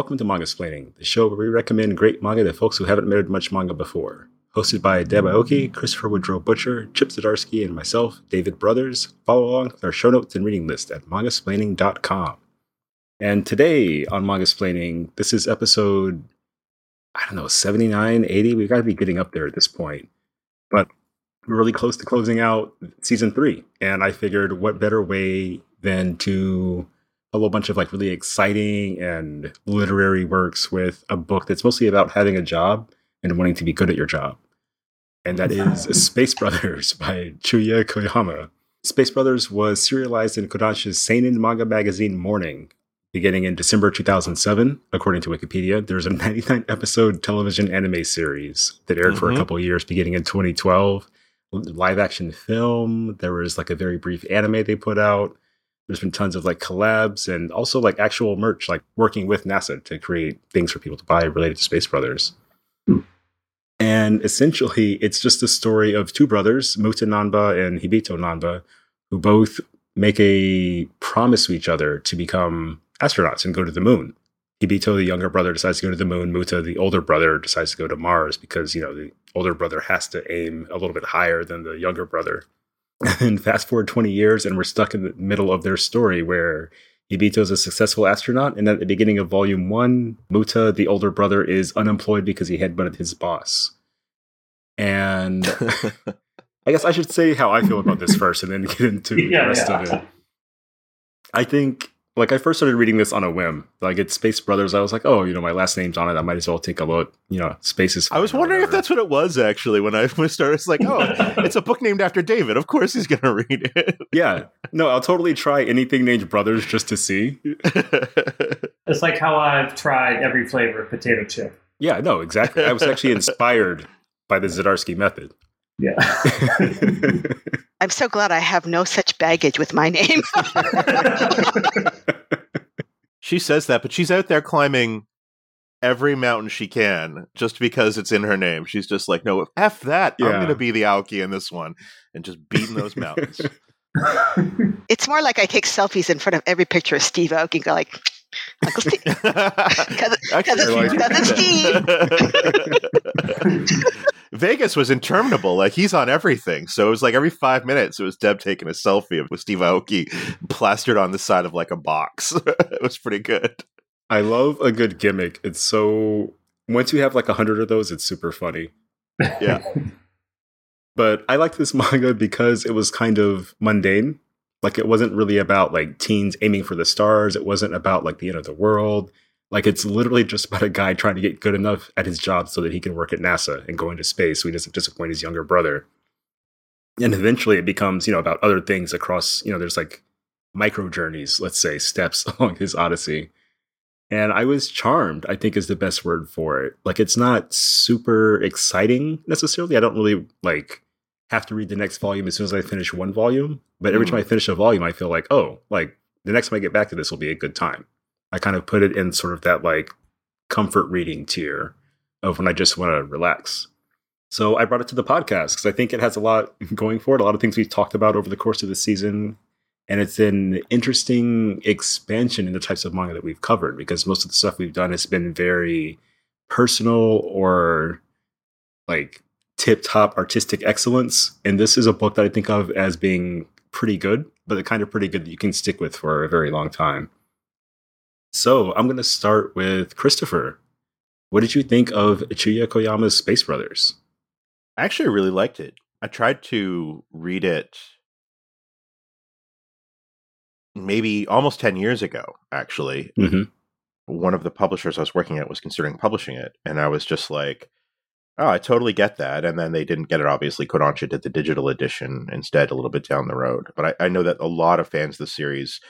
Welcome to Mangasplaining, the show where we recommend great manga to folks who haven't read much manga before. Hosted by Deb Aoki, Christopher Woodrow Butcher, Chip Zdarsky, and myself, David Brothers. Follow along with our show notes and reading list at mangasplaining.com. And today on Mangasplaining, this is episode, I don't know, 79, 80? We've got to be getting up there at this point. But we're really close to closing out season three. And I figured what better way than to a whole bunch of like really exciting and literary works with a book that's mostly about having a job and wanting to be good at your job. And that is Space Brothers by Chuya Koyama. Space Brothers was serialized in Kodansha's seinen manga magazine Morning beginning in December 2007, according to Wikipedia. There's a 99 episode television anime series that aired mm-hmm. for a couple years beginning in 2012. Live action film. There was like a very brief anime they put out. There's been tons of like collabs and also like actual merch, like working with NASA to create things for people to buy related to Space Brothers. Hmm. And essentially, it's just a story of two brothers, Muta Nanba and Hibito Nanba, who both make a promise to each other to become astronauts and go to the moon. Hibito, the younger brother, decides to go to the moon. Muta, the older brother, decides to go to Mars because, you know, the older brother has to aim a little bit higher than the younger brother. And fast forward 20 years, and we're stuck in the middle of their story where Hibito is a successful astronaut. And at the beginning of volume one, Muta, the older brother, is unemployed because he headbutted his boss. And I guess I should say how I feel about this first and then get into yeah, the rest yeah. of it. I think like I first started reading this on a whim. Like it's Space Brothers. I was like, oh, you know, my last name's on it. I might as well take a look. You know, Space is. I was wondering if that's what it was actually when I started. It's like, oh, it's a book named after David. Of course, he's going to read it. yeah, no, I'll totally try anything named Brothers just to see. it's like how I've tried every flavor of potato chip. Yeah, no, exactly. I was actually inspired by the Zdarsky method. Yeah. I'm so glad I have no such baggage with my name. she says that, but she's out there climbing every mountain she can just because it's in her name. She's just like, no, F that. Yeah. I'm going to be the Aoki in this one and just beating those mountains. it's more like I take selfies in front of every picture of Steve Aoki and go like, Uncle Steve. Because it's Steve. Vegas was interminable. Like he's on everything. So it was like every five minutes it was Deb taking a selfie with Steve Aoki plastered on the side of like a box. it was pretty good. I love a good gimmick. It's so once you have like a hundred of those, it's super funny. Yeah. but I liked this manga because it was kind of mundane. Like it wasn't really about like teens aiming for the stars. It wasn't about like the end of the world. Like it's literally just about a guy trying to get good enough at his job so that he can work at NASA and go into space so he doesn't disappoint his younger brother. And eventually it becomes, you know, about other things across, you know, there's like micro journeys, let's say, steps along his odyssey. And I was charmed, I think is the best word for it. Like it's not super exciting necessarily. I don't really like have to read the next volume as soon as I finish one volume. But every mm. time I finish a volume, I feel like, oh, like the next time I get back to this will be a good time. I kind of put it in sort of that like comfort reading tier of when I just want to relax. So I brought it to the podcast because I think it has a lot going for it, a lot of things we've talked about over the course of the season. And it's an interesting expansion in the types of manga that we've covered because most of the stuff we've done has been very personal or like tip top artistic excellence. And this is a book that I think of as being pretty good, but the kind of pretty good that you can stick with for a very long time. So I'm going to start with Christopher. What did you think of Chuya Koyama's Space Brothers? I actually really liked it. I tried to read it maybe almost 10 years ago, actually. Mm-hmm. One of the publishers I was working at was considering publishing it. And I was just like, oh, I totally get that. And then they didn't get it. Obviously, Kodansha did the digital edition instead a little bit down the road. But I, I know that a lot of fans of the series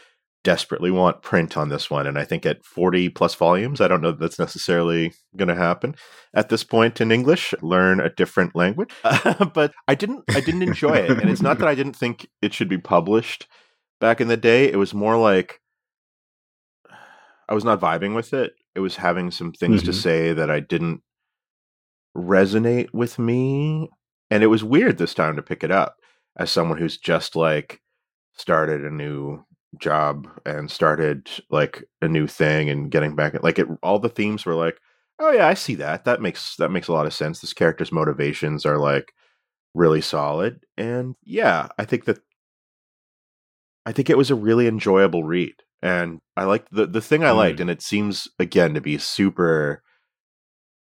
desperately want print on this one. And I think at 40 plus volumes, I don't know that that's necessarily going to happen at this point in English. Learn a different language. but I didn't, I didn't enjoy it. And it's not that I didn't think it should be published back in the day. It was more like I was not vibing with it. It was having some things mm-hmm. to say that I didn't resonate with me. And it was weird this time to pick it up as someone who's just like started a new job and started like a new thing and getting back like it all the themes were like oh yeah i see that. That makes that makes a lot of sense. This character's motivations are like really solid. And yeah i think that i think it was a really enjoyable read and i liked the the thing i liked Mm. and it seems again to be super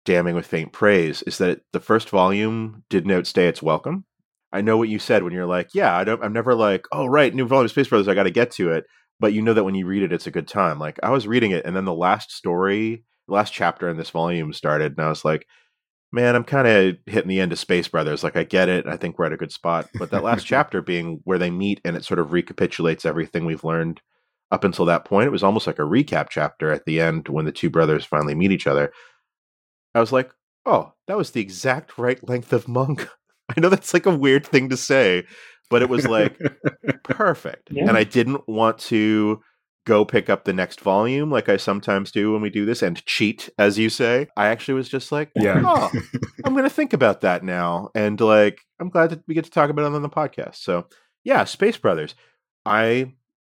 damning with faint praise is that the first volume didn't outstay its welcome I know what you said when you're like, yeah, I don't, I'm never like, oh, right, new volume of Space Brothers, I got to get to it. But you know that when you read it, it's a good time. Like I was reading it, and then the last story, last chapter in this volume started, and I was like, man, I'm kind of hitting the end of Space Brothers. Like I get it, I think we're at a good spot. But that last chapter being where they meet, and it sort of recapitulates everything we've learned up until that point. It was almost like a recap chapter at the end when the two brothers finally meet each other. I was like, oh, that was the exact right length of manga. I know that's like a weird thing to say, but it was like perfect. Yeah. And I didn't want to go pick up the next volume like I sometimes do when we do this and cheat, as you say. I actually was just like, Yeah. oh, I'm going to think about that now. And like, I'm glad that we get to talk about it on the podcast. So, yeah, Space Brothers. I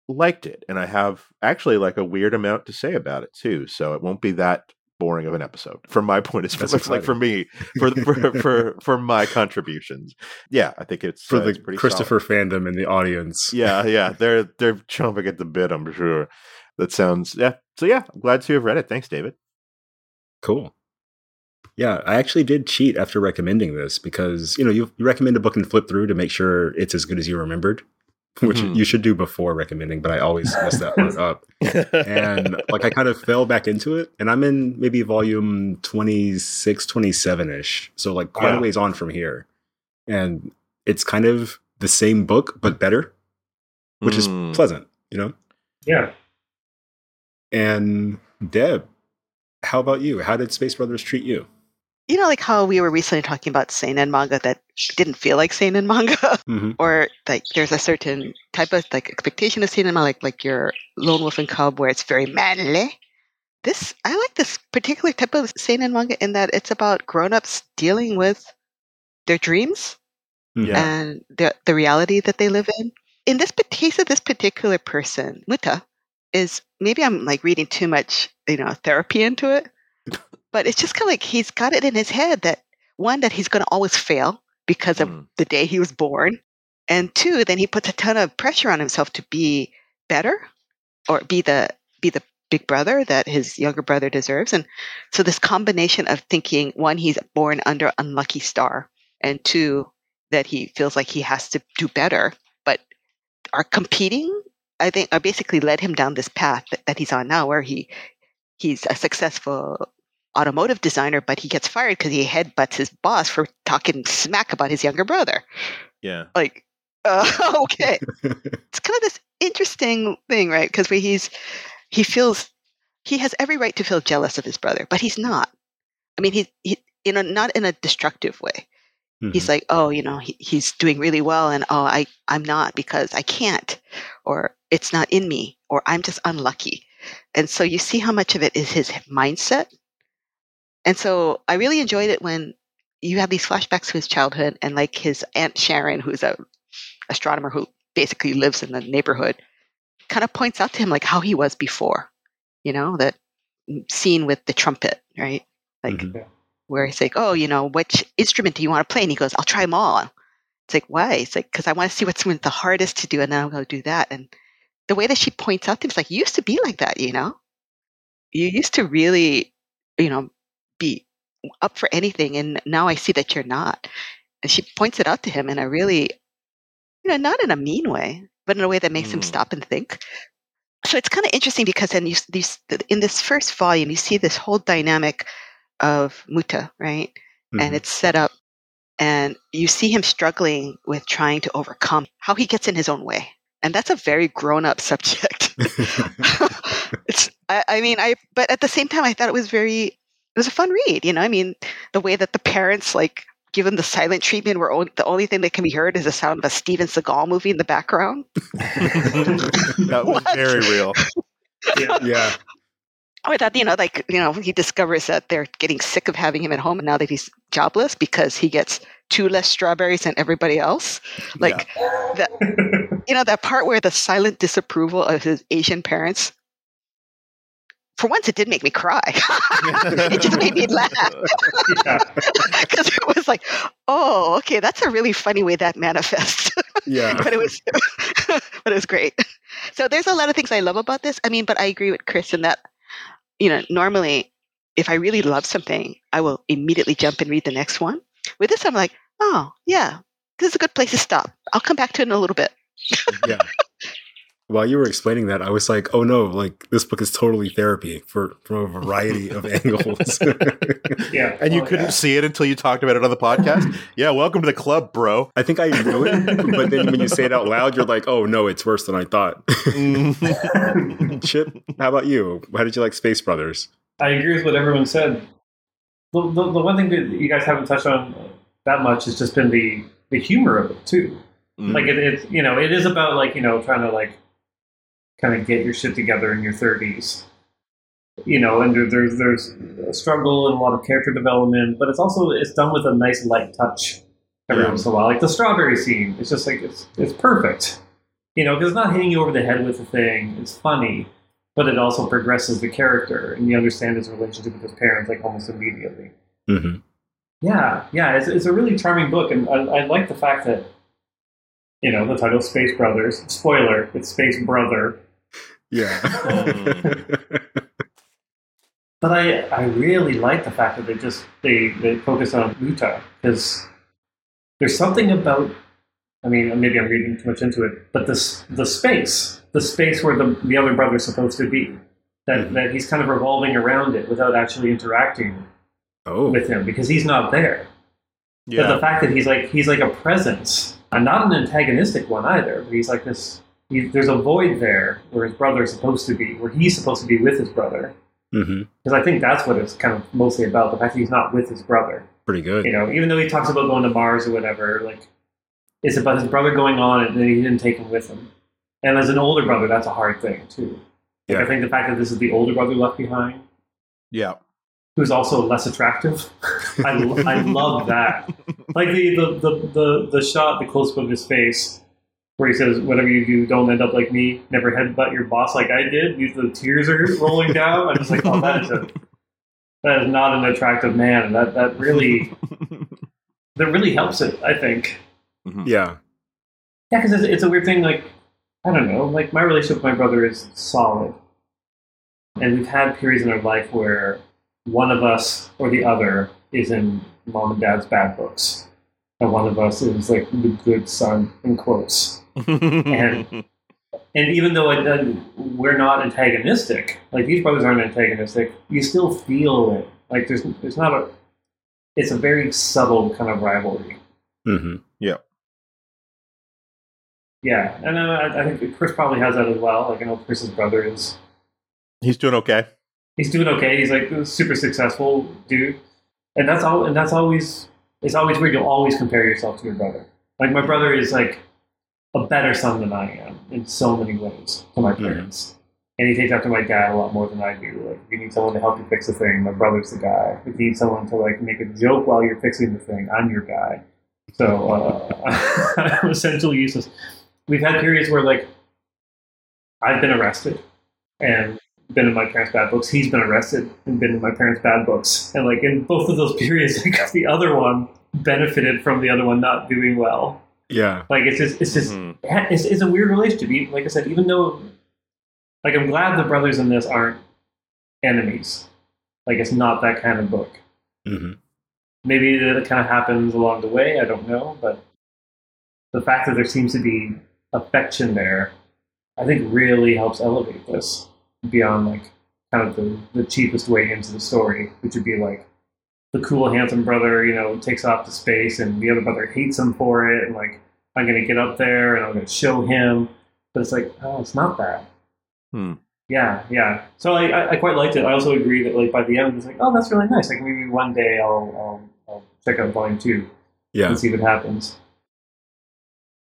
liked it. And I have actually like a weird amount to say about it too. So it won't be that boring of an episode from my point of view. That's Looks like for me, for, for, for, for my contributions. Yeah, I think it's for uh, the it's Christopher fandom in the audience. yeah, yeah, they're they're chomping at the bit. I'm sure. That sounds yeah. So yeah, I'm glad to have read it. Thanks, David. Cool. Yeah, I actually did cheat after recommending this because you know you, you recommend a book and flip through to make sure it's as good as you remembered, which Mhm. you should do before recommending. But I always mess that part up, and like I kind of fell back into it, and I'm in maybe volume 26, 27 ish, so like quite Wow. a ways on from here, and it's kind of the same book but better, which Mm. is pleasant, you know. Yeah. And Deb, how about you? How did Space Brothers treat you? You know, like how we were recently talking about seinen manga that didn't feel like seinen manga, hmm or like there's a certain type of like expectation of seinen manga, like like your Lone Wolf and Cub, where it's very manly. This I like this particular type of seinen manga in that it's about grown-ups dealing with their dreams Yeah. and the the reality that they live in. In this case of this particular person, Muta, is maybe I'm like reading too much, you know, therapy into it. But it's just kind of like he's got it in his head that one that he's going to always fail because of Mm. the day he was born, and two, then he puts a ton of pressure on himself to be better or be the be the big brother that his younger brother deserves. And so this combination of thinking one, he's born under unlucky star, and two, that he feels like he has to do better, but are competing. I think are basically led him down this path that, that he's on now, where he he's a successful automotive designer, but he gets fired because he headbutts his boss for talking smack about his younger brother. Yeah. Like, uh, okay, it's kind of this interesting thing, right? Because he's he feels he has every right to feel jealous of his brother, but he's not. I mean, he, he you know, not in a destructive way. He's like, oh, you know, he, he's doing really well, and oh, I I'm not because I can't, or it's not in me, or I'm just unlucky. And so you see how much of it is his mindset. And so I really enjoyed it when you have these flashbacks to his childhood, and like his aunt Sharon, who's a astronomer who basically lives in the neighborhood, kind of points out to him like how he was before. You know that scene with the trumpet, right? Like Mhm. where he's like, "Oh, you know, which instrument do you want to play?" And he goes, "I'll try them all." It's like, why? It's like because I want to see what's the hardest to do, and then I'm going to do that. And the way that she points out things, like, you used to be like that, you know. You used to really, you know, be up for anything, and now I see that you're not. And she points it out to him in a really, you know, not in a mean way, but in a way that makes him Mm. stop and think. So it's kind of interesting because then you, s- in this first volume, you see this whole dynamic of Muta, right? Mhm. and it's set up and you see him struggling with trying to overcome how he gets in his own way and that's a very grown-up subject it's I, I mean i but at the same time i thought it was very it was a fun read you know i mean the way that the parents like give him the silent treatment where on, the only thing that can be heard is the sound of a steven seagal movie in the background that was very real. Yeah. yeah. or that you know like you know he discovers that they're getting sick of having him at home and now that he's jobless because he gets two less strawberries than everybody else like that you know that part where the silent disapproval of his Asian parents. For once, it did make me cry. it just made me laugh because it was like, oh, okay, that's a really funny way that manifests. Yeah, but it was, but it was great. So there's a lot of things I love about this. I mean, but I agree with Chris in that, you know, normally if I really love something, I will immediately jump and read the next one. With this, I'm like, oh yeah, this is a good place to stop. I'll come back to it in a little bit. yeah. While you were explaining that, I was like, "Oh no! Like this book is totally therapy for from a variety of angles." yeah, and you oh, couldn't yeah. see it until you talked about it on the podcast. yeah, welcome to the club, bro. I think I knew it, but then when you say it out loud, you're like, "Oh no, it's worse than I thought." Chip, how about you? How did you like Space Brothers? I agree with what everyone said. The, the, the one thing that you guys haven't touched on that much has just been the the humor of it too. Mm. Like it, it's you know it is about like you know trying to like kind of get your shit together in your thirties. You know, and there, there's there's a struggle and a lot of character development, but it's also it's done with a nice light touch every yeah. once in a while. Like the strawberry scene, it's just like it's it's perfect. You know, because it's not hitting you over the head with the thing. It's funny, but it also progresses the character, and you understand his relationship with his parents like almost immediately. Mm-hmm. Yeah, yeah, it's, it's a really charming book, and I, I like the fact that you know the title Space Brothers. Spoiler: it's Space Brother. Yeah. but I I really like the fact that they just they they focus on Muta because there's something about I mean maybe I'm reading too much into it, but this the space the space where the the other brother's supposed to be that mm-hmm. that he's kind of revolving around it without actually interacting oh. with him because he's not there. Yeah. But the fact that he's like he's like a presence, and not an antagonistic one either, but he's like this. He, there's a void there where his brother is supposed to be, where he's supposed to be with his brother. Because mm-hmm. I think that's what it's kind of mostly about. The fact that he's not with his brother. Pretty good. You know, even though he talks about going to Mars or whatever, like it's about his brother going on and he didn't take him with him. And as an older brother, that's a hard thing too. Like, yeah. I think the fact that this is the older brother left behind. Yeah who's also less attractive. I, I love that. Like the, the, the, the, the shot, the close up of his face, where he says, "Whatever you do, don't end up like me. Never headbutt your boss like I did." These the tears are rolling down. I'm just like, "Oh, that is a that is not an attractive man." That that really that really helps it. I think. Mm-hmm. Yeah. Yeah, because it's, it's a weird thing. Like I don't know. Like my relationship with my brother is solid, and we've had periods in our life where one of us or the other is in mom and dad's bad books, and one of us is like the good son in quotes. And and even though it, uh, we're not antagonistic, like these brothers aren't antagonistic, you still feel it. Like there's there's not a it's a very subtle kind of rivalry. Mm-hmm. Yeah. Yeah, and uh, I, I think Chris probably has that as well. Like I know Chris's brother is. He's doing okay he's doing okay. He's like a super successful dude, and that's all. And that's always it's always weird. You'll always compare yourself to your brother. Like my brother is like a better son than I am in so many ways to my parents. And he takes after my dad a lot more than I do. Like, if you need someone to help you fix the thing, my brother's the guy. If you need someone to like make a joke while you're fixing the thing, I'm your guy. So uh, I'm essentially useless. We've had periods where like I've been arrested, and been in my parents' bad books. He's been arrested and been in my parents' bad books. And like in both of those periods, like the other one benefited from the other one not doing well. Yeah. Like it's just it's just mm-hmm. it's, it's a weird relationship. Like I said, even though like I'm glad the brothers in this aren't enemies. Like it's not that kind of book. Mm-hmm. Maybe it kind of happens along the way. I don't know, but the fact that there seems to be affection there, I think, really helps elevate this beyond like kind of the, the cheapest way into the story, which would be like the cool, handsome brother, you know, takes off to space and the other brother hates him for it. And like, I'm going to get up there and I'm going to show him. But it's like, oh, it's not that. Hmm. Yeah, yeah. So I, I, I, quite liked it. I also agree that like by the end, it's like, oh, that's really nice. Like maybe one day I'll, I'll, I'll check out volume two yeah. and see what happens.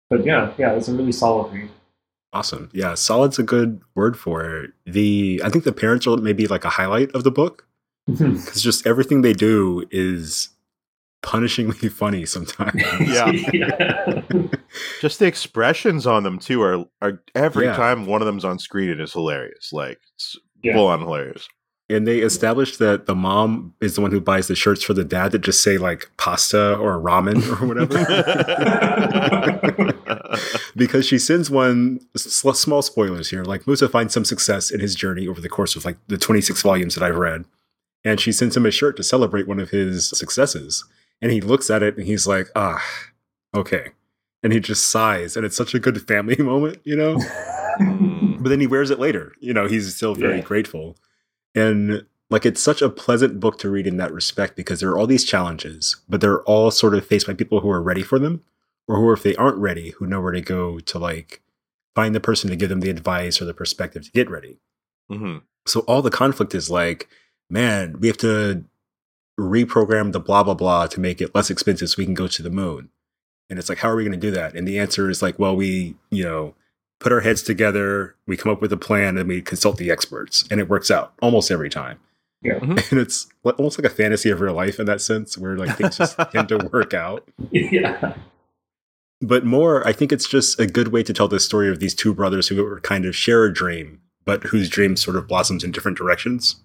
But yeah, yeah, it's a really solid read. Awesome. Yeah, solid's a good word for it. The I think the parents are maybe like a highlight of the book Mm-hmm. because just everything they do is punishingly funny sometimes. Yeah. yeah. Just the expressions on them too are are every Yeah. time one of them's on screen it is hilarious. Like it's Yeah. full on hilarious. And they established that the mom is the one who buys the shirts for the dad that just say like pasta or ramen or whatever. because she sends one small spoilers here. Like Muta finds some success in his journey over the course of like the 26 volumes that I've read. And she sends him a shirt to celebrate one of his successes. And he looks at it and he's like, ah, okay. And he just sighs. And it's such a good family moment, you know? Mm. but then he wears it later. You know, he's still very Yeah. grateful. And like it's such a pleasant book to read in that respect because there are all these challenges, but they're all sort of faced by people who are ready for them, or who, if they aren't ready, who know where to go to like find the person to give them the advice or the perspective to get ready. Mhm. So all the conflict is like, man, we have to reprogram the blah blah blah to make it less expensive so we can go to the moon. And it's like, how are we going to do that? And the answer is like, well, we, you know, put our heads together, we come up with a plan, and we consult the experts, and it works out almost every time. Yeah. Mhm. And it's almost like a fantasy of real life in that sense, where like things just tend to work out. yeah. But more, I think it's just a good way to tell the story of these two brothers who kind of share a dream, but whose dream sort of blossoms in different directions.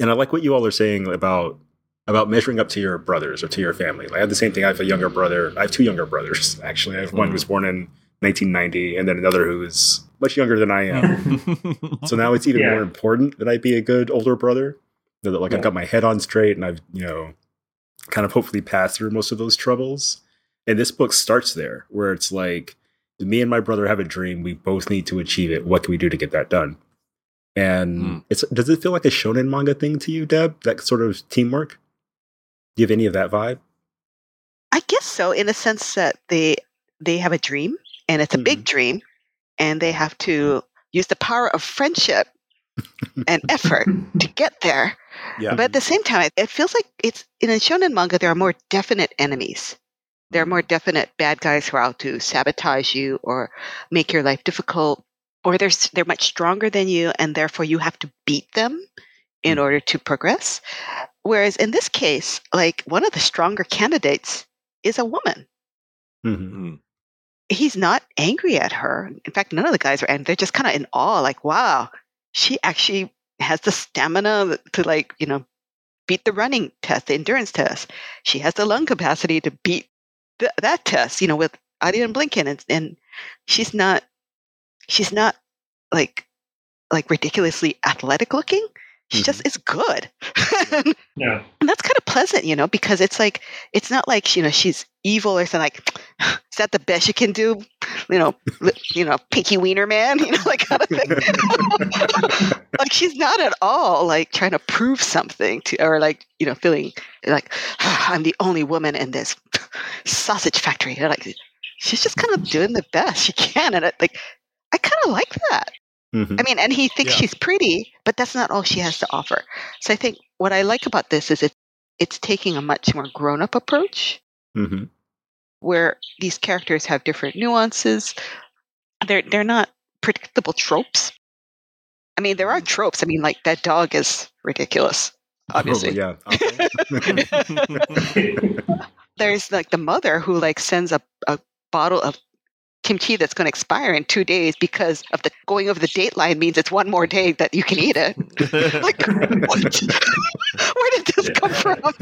And I like what you all are saying about about measuring up to your brothers or to your family. Like I have the same thing. I have a younger brother. I have two younger brothers actually. I have one mm. who was born in 1990, and then another who is much younger than I am. so now it's even Yeah. more important that I be a good older brother. That like I've got my head on straight, and I've you know kind of hopefully passed through most of those troubles. And this book starts there, where it's like, me and my brother have a dream. We both need to achieve it. What can we do to get that done? And Hmm. it's does it feel like a shonen manga thing to you, Deb? That sort of teamwork? Do you have any of that vibe? I guess so, in a sense that they they have a dream and it's a big dream, and they have to use the power of friendship and effort to get there. yeah. But at the same time, it- it feels like it's in a shonen manga. There are more definite enemies. There are more definite bad guys who are out to sabotage you or make your life difficult, or they're they're much stronger than you, and therefore you have to beat them in order to progress. Whereas in this case, like one of the stronger candidates is a woman. Mhm. Mhm. He's not angry at her. In fact, none of the guys are, and they're just kind of in awe. Like, wow, she actually has the stamina to like you know beat the running test, the endurance test. She has the lung capacity to beat th- that test. You know, with Adi and Blinken, and, and she's not she's not like like ridiculously athletic looking. She just mm-hmm. is good. and that's kind of pleasant, you know, because it's like it's not like you know she's evil or something. Like, is that the best you can do? You know, you know, pinky wiener man, you know, like kind of thing. like she's not at all like trying to prove something to, or like you know, feeling like ah, I'm the only woman in this sausage factory. Like she's just kind of doing the best she can, and it, like I kind of like that. Mhm. I mean, and he thinks Yeah. she's pretty, but that's not all she has to offer. So I think what I like about this is it it's taking a much more grown up approach Mhm. where these characters have different nuances. They're they're not predictable tropes. I mean, there are tropes. I mean, like that dog is ridiculous. Obviously, Oh, yeah. there's like the mother who like sends a, a bottle of kimchi that's going to expire in two days because of the going over the date line means it's one more day that you can eat it. like what? Where did this Yeah. come from?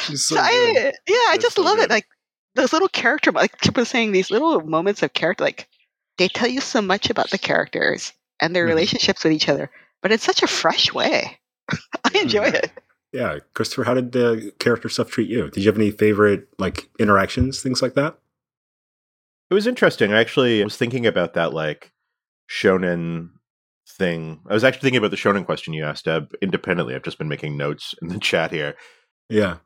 She's so So I, good. yeah, I That's just so love good. it. Like those little character, like Chip was saying, these little moments of character, like they tell you so much about the characters and their Mhm. relationships with each other, but in such a fresh way. I enjoy it. Yeah, Christopher, how did the character stuff treat you? Did you have any favorite like interactions, things like that? It was interesting. I actually was thinking about that like shonen thing. I was actually thinking about the shonen question you asked, Deb, independently. I've just been making notes in the chat here. Yeah.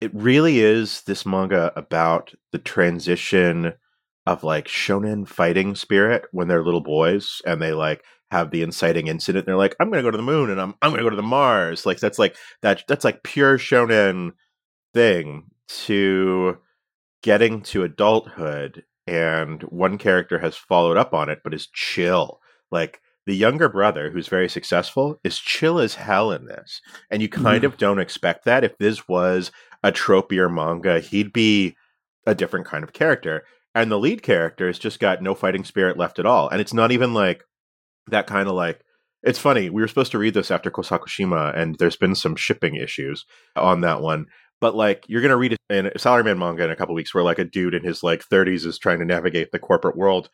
It really is this manga about the transition of like shonen fighting spirit when they're little boys and they like have the inciting incident. They're like, I'm gonna go to the moon and I'm I'm gonna go to the Mars. Like that's like that that's like pure shonen thing to getting to adulthood and one character has followed up on it but is chill like the younger brother, who's very successful, is chill as hell in this. And you kind mm. of don't expect that. If this was a tropier manga, he'd be a different kind of character. And the lead character has just got no fighting spirit left at all. And it's not even like that kind of like it's funny. We were supposed to read this after Kosakushima, and there's been some shipping issues on that one. But like, you're gonna read it in a Salaryman manga in a couple weeks, where like a dude in his like 30s is trying to navigate the corporate world,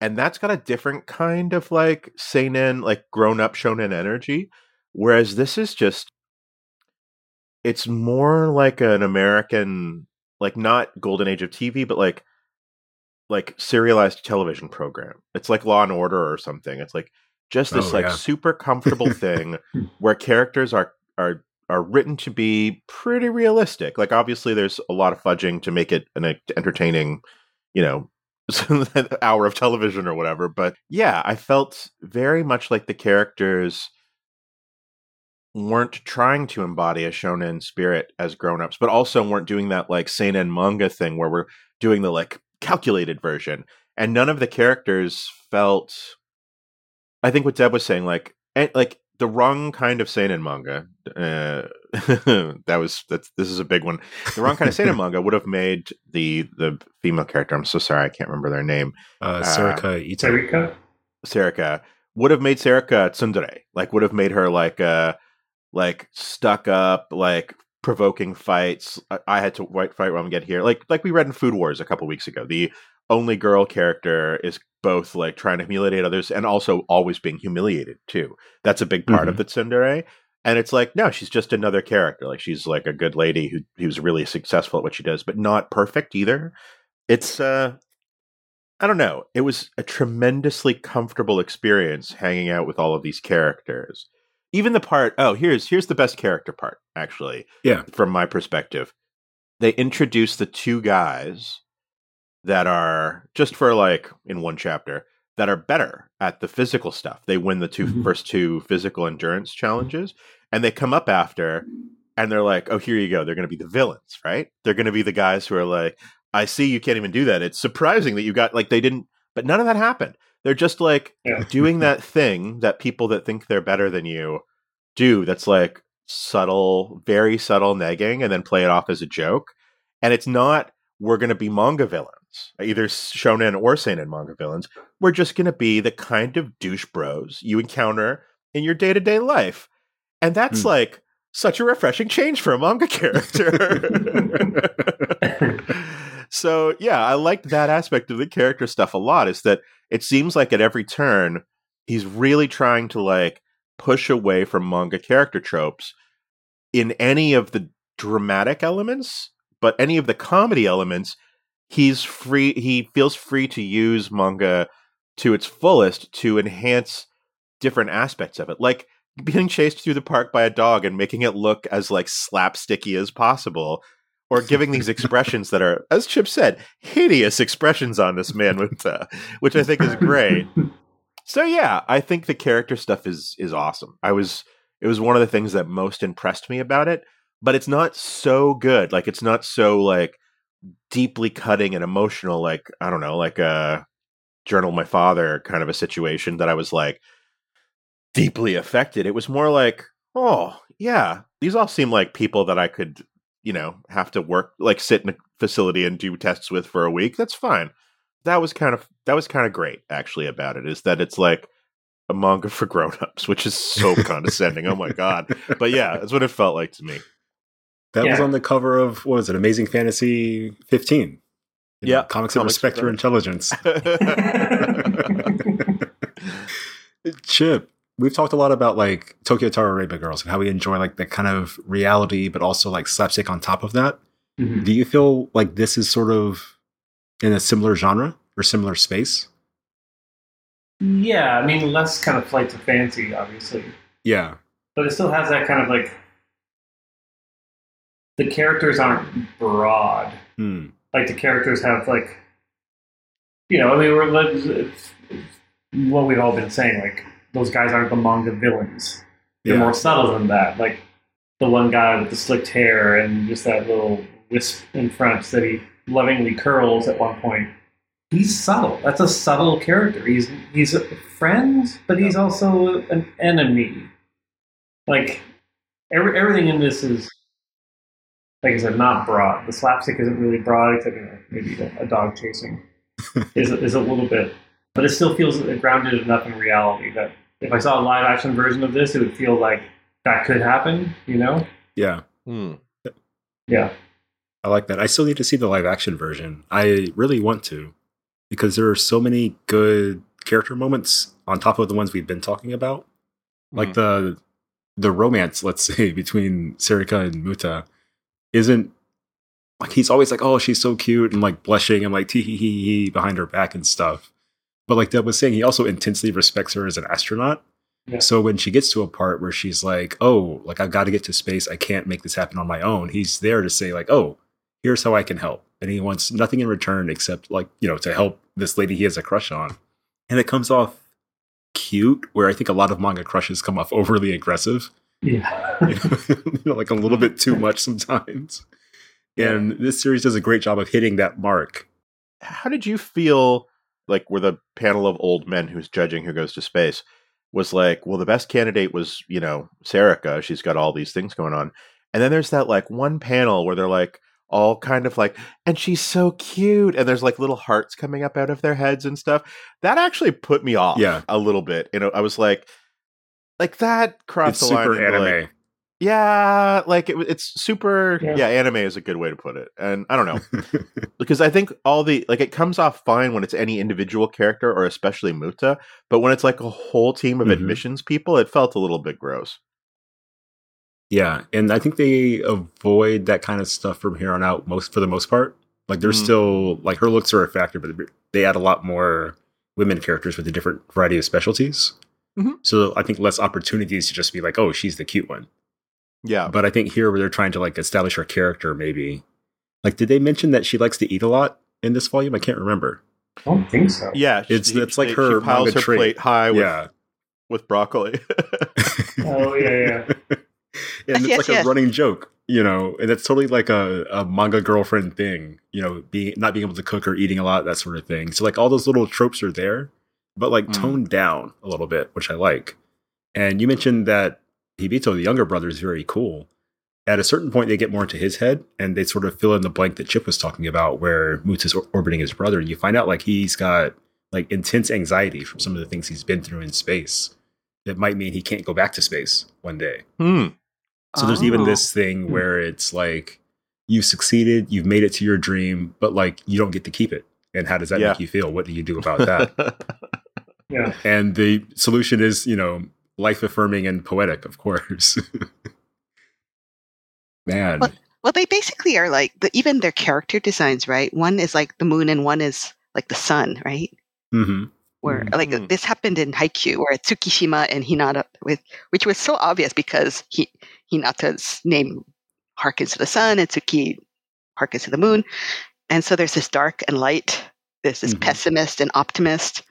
and that's got a different kind of like seinen, like grown up shonen energy. Whereas this is just, it's more like an American, like not golden age of TV, but like like serialized television program. It's like Law and Order or something. It's like just this oh, like yeah. super comfortable thing where characters are are are written to be pretty realistic. Like obviously there's a lot of fudging to make it an entertaining, you know, hour of television or whatever. But yeah, I felt very much like the characters weren't trying to embody a shonen spirit as grown-ups, but also weren't doing that like seinen manga thing where we're doing the like calculated version. And none of the characters felt I think what Deb was saying, like and, like the wrong kind of seinen manga. Uh, that was that's this is a big one. The wrong kind of seinen manga would have made the the female character. I'm so sorry, I can't remember their name. Uh, Serika uh, Ito. Serika. Serika would have made Serika tsundere. Like would have made her like uh like stuck up, like provoking fights. I, I had to fight while I'm get here. Like like we read in Food Wars a couple weeks ago. The only girl character is both like trying to humiliate others and also always being humiliated too. That's a big part mm-hmm. of the tsundere. And it's like, no, she's just another character. Like she's like a good lady who who's really successful at what she does, but not perfect either. It's uh I don't know. It was a tremendously comfortable experience hanging out with all of these characters. Even the part, oh, here's here's the best character part, actually. Yeah. From my perspective. They introduce the two guys that are just for like in one chapter that are better at the physical stuff. They win the 2 mm-hmm. first two physical endurance challenges and they come up after and they're like, "Oh, here you go. They're going to be the villains, right? They're going to be the guys who are like, I see you can't even do that. It's surprising that you got like they didn't but none of that happened. They're just like yeah. doing that thing that people that think they're better than you do that's like subtle, very subtle negging and then play it off as a joke. And it's not we're going to be manga villains either shonen or seinen manga villains, we're just going to be the kind of douche bros you encounter in your day to day life. And that's mm. like such a refreshing change for a manga character. so, yeah, I liked that aspect of the character stuff a lot is that it seems like at every turn, he's really trying to like push away from manga character tropes in any of the dramatic elements, but any of the comedy elements he's free he feels free to use manga to its fullest to enhance different aspects of it. Like being chased through the park by a dog and making it look as like slapsticky as possible or giving these expressions that are as chip said hideous expressions on this man with uh, which i think is great. So yeah i think the character stuff is is awesome. I was it was one of the things that most impressed me about it but it's not so good. Like it's not so like deeply cutting and emotional, like I don't know, like a journal my father kind of a situation that I was like deeply affected. It was more like, oh yeah, these all seem like people that I could, you know, have to work like sit in a facility and do tests with for a week. That's fine. That was kind of that was kind of great actually about it is that it's like a manga for grown-ups, which is so condescending. Oh my god. But yeah, that's what it felt like to me. That yeah. was on the cover of what was it, Amazing Fantasy 15. Yeah, comics, of Respect Your Intelligence. Chip, we've talked a lot about like Tokyo Tower Tarareba Girls and how we enjoy like the kind of reality, but also like slapstick on top of that. Mm-hmm. Do you feel like this is sort of in a similar genre or similar space? Yeah, I mean, less kind of flight to fancy, obviously. Yeah, but it still has that kind of like the characters aren't broad. Hmm. Like the characters have like, you know, I mean, we're what we've all been saying. Like those guys aren't the manga villains. They're yeah. more subtle than that. Like the one guy with the slicked hair and just that little wisp in front that he lovingly curls at one point. he's subtle. That's a subtle character. He's he's a friend, but he's also an enemy. Like every, everything in this is, like I said, not broad. The slapstick isn't really broad, except you know, maybe a, a dog chasing is is a little bit, but it still feels grounded enough in reality that if I saw a live action version of this, it would feel like that could happen. You know? Yeah. Hmm. Yeah. I like that. I still need to see the live action version. I really want to because there are so many good character moments on top of the ones we've been talking about. Like Mhm. the the romance, let's say, between Serika and Muta isn't like he's always like, oh, she's so cute and like blushing and like tee hee hee hee behind her back and stuff. But like Deb was saying, he also intensely respects her as an astronaut. Yeah. So when she gets to a part where she's like, oh, like I've got to get to space, I can't make this happen on my own. He's there to say like, oh, here's how I can help. And he wants nothing in return except like, you know, to help this lady he has a crush on. And it comes off cute, where I think a lot of manga crushes come off overly aggressive. Yeah. you know, like a little bit too much sometimes. And this series does a great job of hitting that mark. How did you feel like where the panel of old men who's judging who goes to space was like, well, the best candidate was, you know, Serika. She's got all these things going on. And then there's that like one panel where they're like all kind of like, and she's so cute. And there's like little hearts coming up out of their heads and stuff. That actually put me off Yeah. a little bit. You know, I was like, like that crossed It's the line. super into, like, anime. yeah, like it, it's super. Yeah. yeah, anime is a good way to put it. And I don't know because I think all the like it comes off fine when it's any individual character or especially Muta, but when it's like a whole team of Mhm. admissions people, it felt a little bit gross. yeah. And I think they avoid that kind of stuff from here on out most for the most part. Like there's Mm. still like her looks are a factor, but they add a lot more women characters with a different variety of specialties. Mhm. So I think less opportunities to just be like, oh, she's the cute one. Yeah, But I think here where they're trying to like establish her character, maybe. Like, did they mention that she likes to eat a lot in this volume? I can't remember. I don't think so. yeah, It's- she- it's like she her piles her trait. plate high with, yeah. with broccoli. Oh yeah, yeah. and it's Yes, like yes. a running joke, you know, and it's totally like a, a manga girlfriend thing, you know, being not being able to cook or eating a lot, that sort of thing. So like all those little tropes are there, but like Mm. toned down a little bit, which I like. And you mentioned that Hibito, the younger brother, is very cool. At a certain point, they get more into his head, and they sort of fill in the blank that Chip was talking about, where Moots is orbiting his brother. And you find out like he's got like intense anxiety from some of the things he's been through in space. That might mean he can't go back to space one day. hmm. So there's even Oh. this thing where it's like you've succeeded, you've made it to your dream, but like you don't get to keep it. And how does that Yeah. make you feel? What do you do about that? Yeah. and the solution is, you know, life affirming and poetic, of course. Man. What? Well, they basically are like the, even their character designs, right? One is like the moon, and one is like the sun, right? Mm-hmm. Where Mhm. like Mhm. this happened in Haikyuu, where Tsukishima and Hinata, with which was so obvious because he Hinata's name harkens to the sun, and Tsuki harkens to the moon, and so there's this dark and light. There's this Mhm. pessimist and optimist,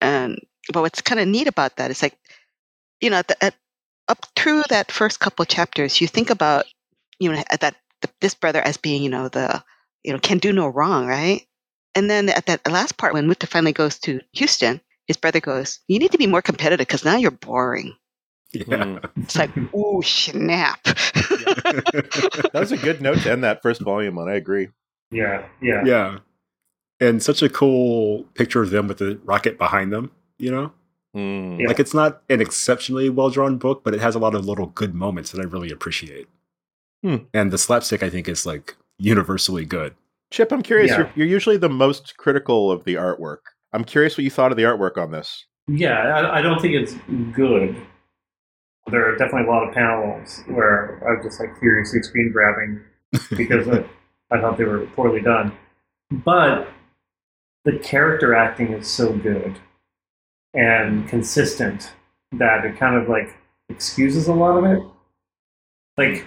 and but what's kind of neat about that is like, you know, at the, at, up through that first couple chapters, you think about you know at that the, this brother as being you know the you know can do no wrong, right? And then at that last part, when Muta finally goes to Houston, his brother goes, "You need to be more competitive because now you're boring." Yeah. Mm. It's like, ooh, snap! that was a good note to end that first volume on. I agree. Yeah. Yeah. yeah. And such a cool picture of them with the rocket behind them, you know? Mm. Like it's not an exceptionally well drawn book, but it has a lot of little good moments that I really appreciate. Hmm. And the slapstick, I think, is like universally good. Chip, I'm curious. Yeah. You're, you're usually the most critical of the artwork. I'm curious what you thought of the artwork on this. Yeah, I, I don't think it's good. There are definitely a lot of panels where I was just like furiously screen grabbing because I, I thought they were poorly done. But the character acting is so good and consistent that it kind of like excuses a lot of it. Like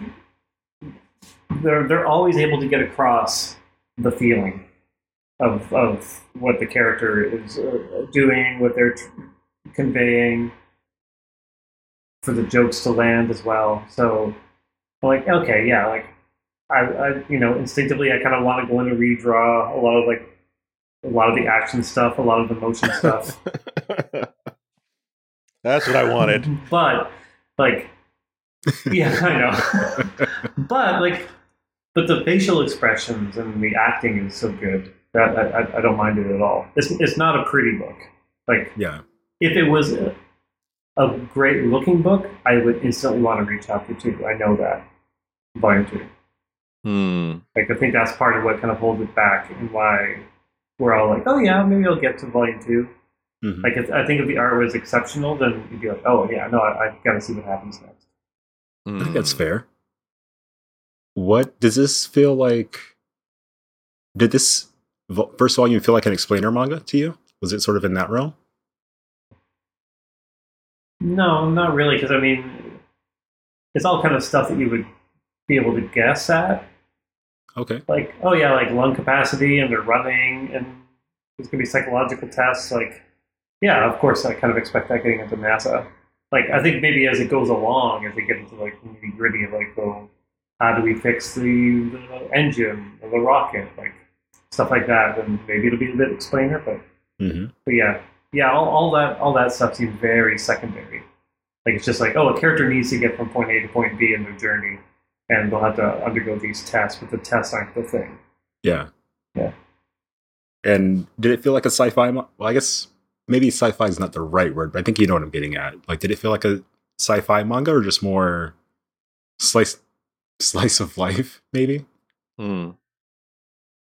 they're they're always able to get across the feeling of of what the character is uh, doing, what they're conveying, for the jokes to land as well. So, like, okay, yeah, like I, I you know, instinctively, I kind of want to go in and redraw a lot of like a lot of the action stuff, a lot of the motion stuff. That's what I wanted. but like, yeah, I know. but like, but the facial expressions and the acting is so good that I, I, I, don't mind it at all. It's it's not a pretty book. Like, yeah, if it was a, a great looking book, I would instantly want to read chapter two. I know that volume two. Hmm. Like, I think that's part of what kind of holds it back and why we're all like, oh yeah, maybe I'll get to volume 2 mm-hmm. Like, if, I think if the art was exceptional, then you'd be like, oh yeah, no, I, I got to see what happens next. I think that's fair. What does this feel like? Did this first volume feel like an explainer manga to you? Was it sort of in that realm? No, not really. Because I mean, it's all kind of stuff that you would be able to guess at. Okay. Like, oh yeah, like lung capacity, and they're running, and there's gonna be psychological tests. Like, yeah, of course, I kind of expect that getting into NASA. Like, I think maybe as it goes along, as they get into like nitty gritty, of like, well, how do we fix the, the engine or the rocket, like stuff like that, then maybe it'll be a bit explainer. But, mm-hmm. but yeah, yeah, all, all that all that stuff seems very secondary. Like it's just like, oh, a character needs to get from point A to point B in their journey and they'll have to undergo these tests, but the tests aren't the thing. Yeah. Yeah. And did it feel like a sci-fi? Well, I guess maybe sci-fi is not the right word, but I think you know what I'm getting at. Like, did it feel like a sci-fi manga or just more slice slice of life? Maybe. Hmm.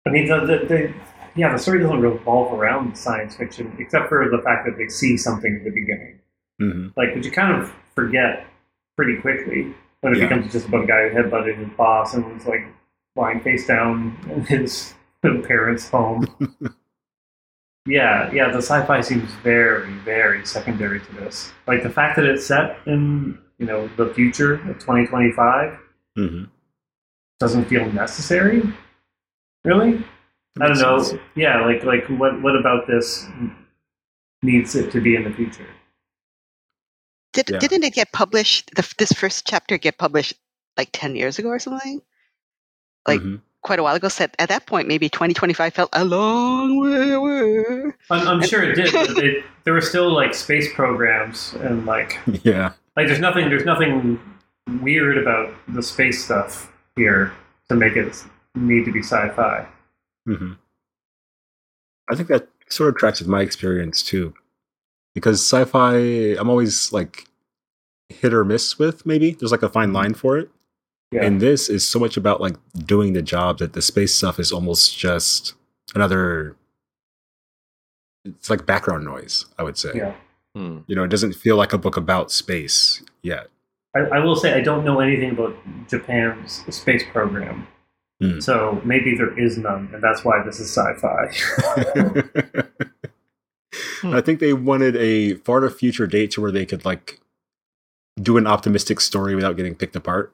I mean, the, the, the yeah, the story doesn't revolve around science fiction, except for the fact that they see something at the beginning. Mm-hmm. Like, but you kind of forget pretty quickly when it Yeah. becomes just about a guy who headbutted his boss and was like lying face down in his parents' home. yeah, yeah, the sci-fi seems very, very secondary to this. Like the fact that it's set in you know the future of 2025 Mm-hmm. doesn't feel necessary. Really, I don't know. sense. Yeah, like like what what about this needs it to be in the future? Did, Yeah. Didn't it get published? The, this first chapter get published like ten years ago or something? Like- Mhm. Quite a while ago. Said at that point, maybe twenty twenty five felt a long way away. I'm, I'm sure it did. But it, there were still like space programs and like yeah. like there's nothing there's nothing weird about the space stuff here to make it need to be sci-fi. hmm I think that sort of tracks with my experience too, because sci-fi I'm always like hit or miss with. Maybe there's like a fine line for it, Yeah. and this is so much about like doing the job that the space stuff is almost just another. It's like background noise, I would say. yeah. Hmm. You know, it doesn't feel like a book about space yet. I, I will say I don't know anything about Japan's space program. Hmm. So maybe there is none, and that's why this is sci-fi. I think they wanted a far to future date to where they could like do an optimistic story without getting picked apart.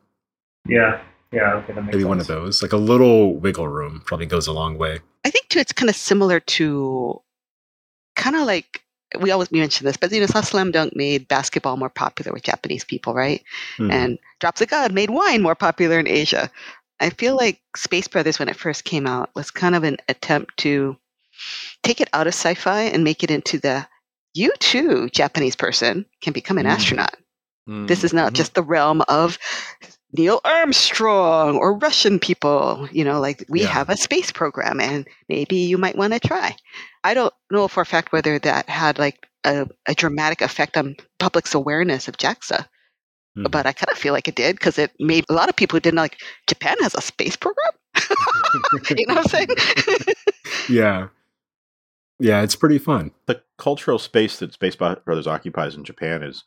yeah, yeah, okay, Maybe sense. one of those, like a little wiggle room, probably goes a long way. I think too, it's kind of similar to, kind of like we always mention this, but you know, how Slam Dunk made basketball more popular with Japanese people, right? Hmm. And Drops of God made wine more popular in Asia. I feel like Space Brothers, when it first came out, was kind of an attempt to take it out of sci-fi and make it into the you too, Japanese person, can become an Mm. astronaut. Hmm. This is not Mhm. just the realm of Neil Armstrong or Russian people. You know, like we Yeah. have a space program and maybe you might want to try. I don't know for a fact whether that had like a, a dramatic effect on public's awareness of JAXA, Mhm. but I kind of feel like it did because it made a lot of people who didn't like Japan has a space program. you know what I'm saying? yeah, yeah, it's pretty fun. the cultural space that Space Brothers occupies in Japan is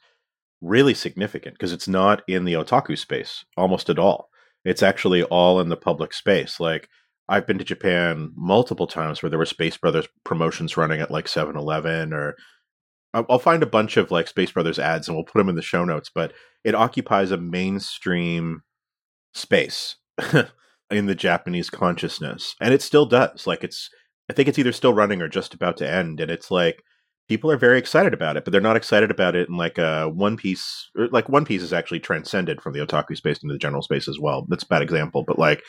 really significant because it's not in the otaku space almost at all. It's actually all in the public space. Like I've been to Japan multiple times where there were Space Brothers promotions running at like 7-Eleven or I'll I'll find a bunch of like Space Brothers ads and we'll put them in the show notes, but it occupies a mainstream space in the Japanese consciousness. And it still does. Like it's I think it's either still running or just about to end and it's like people are very excited about it, but they're not excited about it in like a One Piece. Or like One Piece is actually transcended from the otaku space into the general space as well. That's a bad example, but like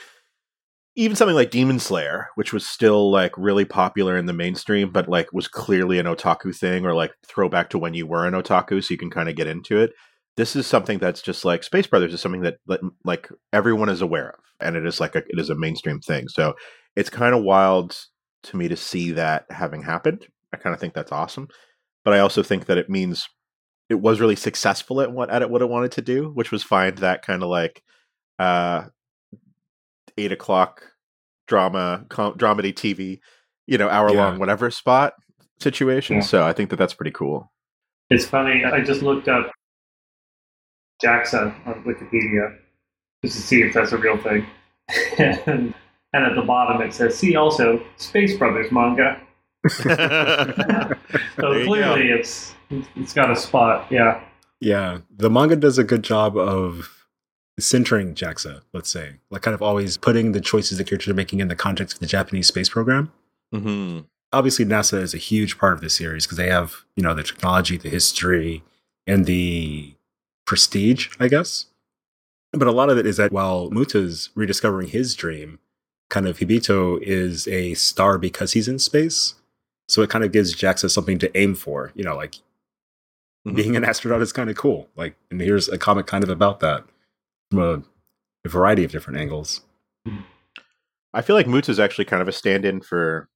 even something like Demon Slayer, which was still like really popular in the mainstream, but like was clearly an otaku thing or like throwback to when you were an otaku, so you can kind of get into it. This is something that's just like Space Brothers is something that like everyone is aware of, and it is like a, it is a mainstream thing. So it's kind of wild to me to see that having happened. I kind of think that's awesome, but I also think that it means it was really successful at what at what it wanted to do, which was find that kind of like uh eight o'clock drama com- dramedy TV, you know, hour long yeah. whatever spot situation. Yeah. So I think that that's pretty cool. It's funny. I just looked up JAXA on Wikipedia just to see if that's a real thing, and, and at the bottom it says, "See also Space Brothers manga." so clearly, it's it's got a spot. Yeah. Yeah, the manga does a good job of centering JAXA, let's say, like kind of always putting the choices the characters are making in the context of the Japanese space program. Mm-hmm. Obviously, NASA is a huge part of this series because they have, you know, the technology, the history, and the prestige, I guess. But a lot of it is that while Muta's rediscovering his dream, kind of Hibito is a star because he's in space. So it kind of gives JAXA something to aim for. You know, like mm-hmm. being an astronaut is kind of cool. Like, and here's a comic kind of about that from a, a variety of different angles. I feel like Muta's is actually kind of a stand-in for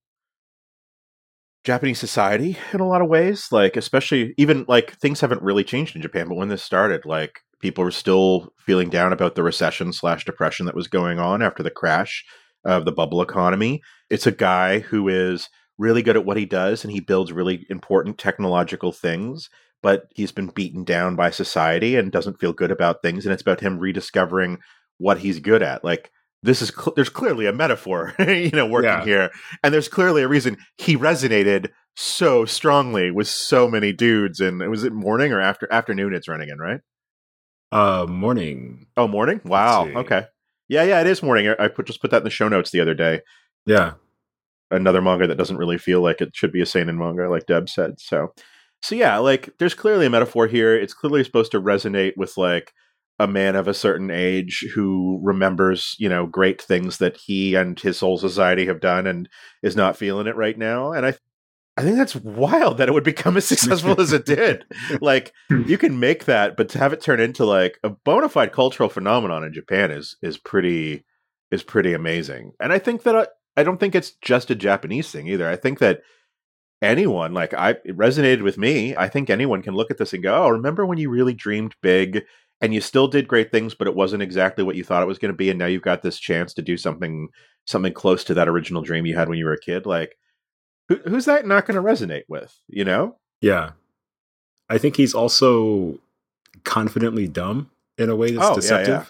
Japanese society in a lot of ways. Like, especially even like things haven't really changed in Japan, but when this started, like people were still feeling down about the recession slash depression that was going on after the crash of the bubble economy. It's a guy who is really good at what he does and he builds really important technological things but he's been beaten down by society and doesn't feel good about things and it's about him rediscovering what he's good at. Like this is cl- there's clearly a metaphor you know working yeah. here and there's clearly a reason he resonated so strongly with so many dudes and was it morning or after afternoon it's running in right? Uh morning. Oh morning? Wow. okay yeah yeah it is morning i put just put that in the show notes the other day yeah another manga that doesn't really feel like it should be a seinen manga like deb said so so yeah, like there's clearly a metaphor here. It's clearly supposed to resonate with like a man of a certain age who remembers, you know, great things that he and his soul society have done and is not feeling it right now. And I I think that's wild that it would become as successful as it did. Like you can make that, but to have it turn into like a bona fide cultural phenomenon in Japan is is pretty is pretty amazing. And I think that I, I don't think it's just a Japanese thing either. I think that anyone like i it resonated with me i think anyone can look at this and go oh remember when you really dreamed big and you still did great things but it wasn't exactly what you thought it was going to be and now you've got this chance to do something something close to that original dream you had when you were a kid like who, who's that not going to resonate with you know yeah i think he's also confidently dumb in a way that's oh, deceptive yeah, yeah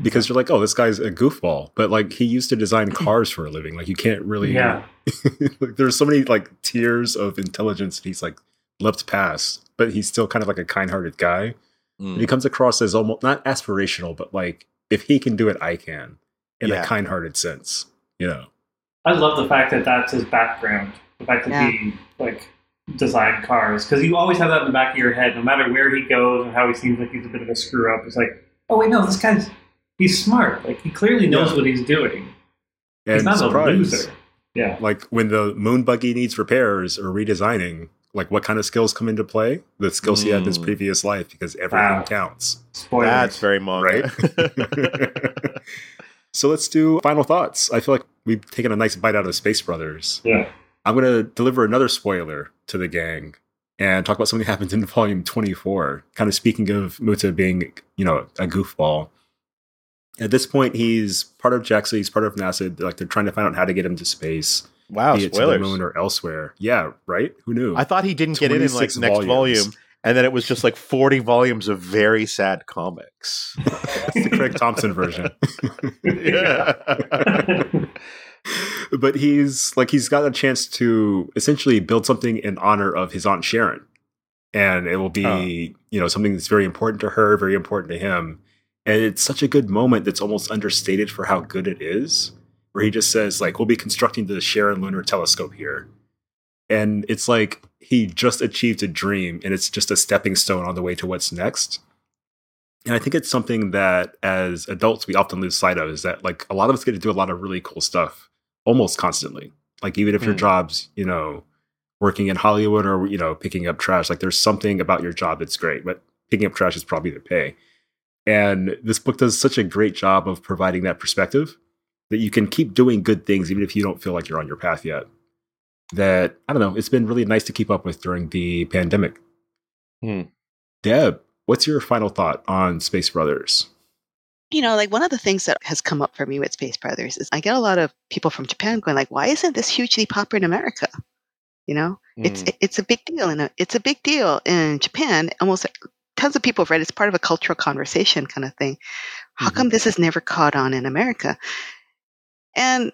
because you're like, oh, this guy's a goofball, but like he used to design cars for a living. Like you can't really. Yeah. like, there's so many like tiers of intelligence that he's like leapt past, but he's still kind of like a kind-hearted guy. Mm. And he comes across as almost not aspirational, but like if he can do it, I can, in yeah. a kind-hearted sense. You know. I love the fact that that's his background. The fact that yeah. he like designed cars because you always have that in the back of your head, no matter where he goes and how he seems like he's a bit of a screw up. It's like, oh wait, no, this guy's he's smart. Like he clearly knows yeah. what he's doing. And he's not surprise, a loser. Yeah. Like when the moon buggy needs repairs or redesigning, like what kind of skills come into play? The skills mm. he had in his mm. previous life because everything wow. counts. Spoilers. That's very manga. Right? so let's do final thoughts. I feel like we've taken a nice bite out of Space Brothers. Yeah. I'm going to deliver another spoiler to the gang and talk about something that happens in volume 24. Kind of speaking of Muta being, you know, a goofball. At this point, he's part of JAXA. He's part of NASA. Like they're trying to find out how to get him to space. Wow, be spoilers. to the moon or elsewhere. Yeah, right. Who knew? I thought he didn't get in in like next volume, and then it was just like forty volumes of very sad comics. That's the Craig Thompson version. yeah. but he's like he's got a chance to essentially build something in honor of his aunt Sharon, and it will be you know something that's very important to her, very important to him and it's such a good moment that's almost understated for how good it is, where he just says, like, we'll be constructing the Sharon Lunar Telescope here. And it's like he just achieved a dream and it's just a stepping stone on the way to what's next. And I think it's something that as adults we often lose sight of is that like a lot of us get to do a lot of really cool stuff almost constantly. Like even if mm. your hmm. job's, you know, working in Hollywood or you know, picking up trash, like there's something about your job that's great, but picking up trash is probably the pay. And this book does such a great job of providing that perspective that you can keep doing good things even if you don't feel like you're on your path yet. That I don't know, it's been really nice to keep up with during the pandemic. Hmm. Deb, What's your final thought on Space Brothers? You know, like one of the things that has come up for me with Space Brothers is I get a lot of people from Japan going like, "Why isn't this hugely popular in America?" You know, mm. it's it's a big deal in a, it's a big deal in Japan. Almost tons of people have read. It's part of a cultural conversation kind of thing. How mm-hmm. come this is never caught on in America? And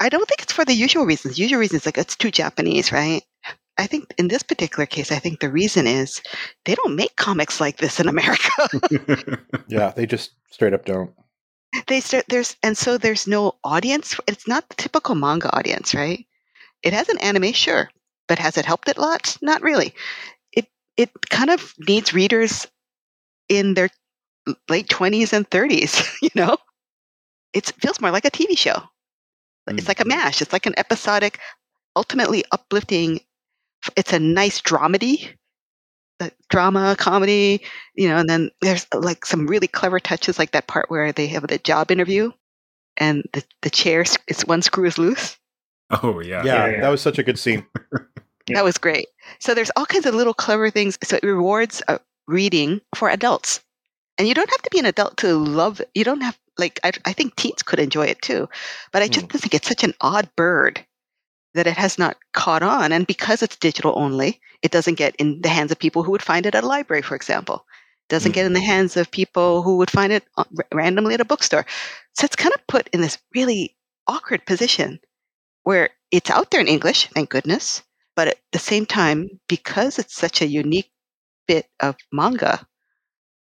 I don't think it's for the usual reasons. Usual reasons like it's too Japanese, right? I think in this particular case, I think the reason is they don't make comics like this in America. yeah, they just straight up don't. They start there's and so there's no audience. It's not the typical manga audience, right? It has an anime, sure, but has it helped it lots? Not really. It it kind of needs readers in their late twenties and thirties. You know, it feels more like a TV show. It's mm. like a mash. It's like an episodic, ultimately uplifting it's a nice dramedy uh, drama comedy you know and then there's uh, like some really clever touches like that part where they have the job interview and the, the chair it's one screw is loose. Oh yeah. Yeah, yeah, yeah. that was such a good scene. That was great. So there's all kinds of little clever things so it rewards uh, reading for adults. And you don't have to be an adult to love you don't have like i, I think teens could enjoy it too but i just mm. think it's such an odd bird that it has not caught on. And because it's digital only, it doesn't get in the hands of people who would find it at a library, for example. It doesn't mm-hmm. get in the hands of people who would find it uh, randomly at a bookstore. So it's kind of put in this really awkward position where it's out there in English, thank goodness. But at the same time, because it's such a unique bit of manga,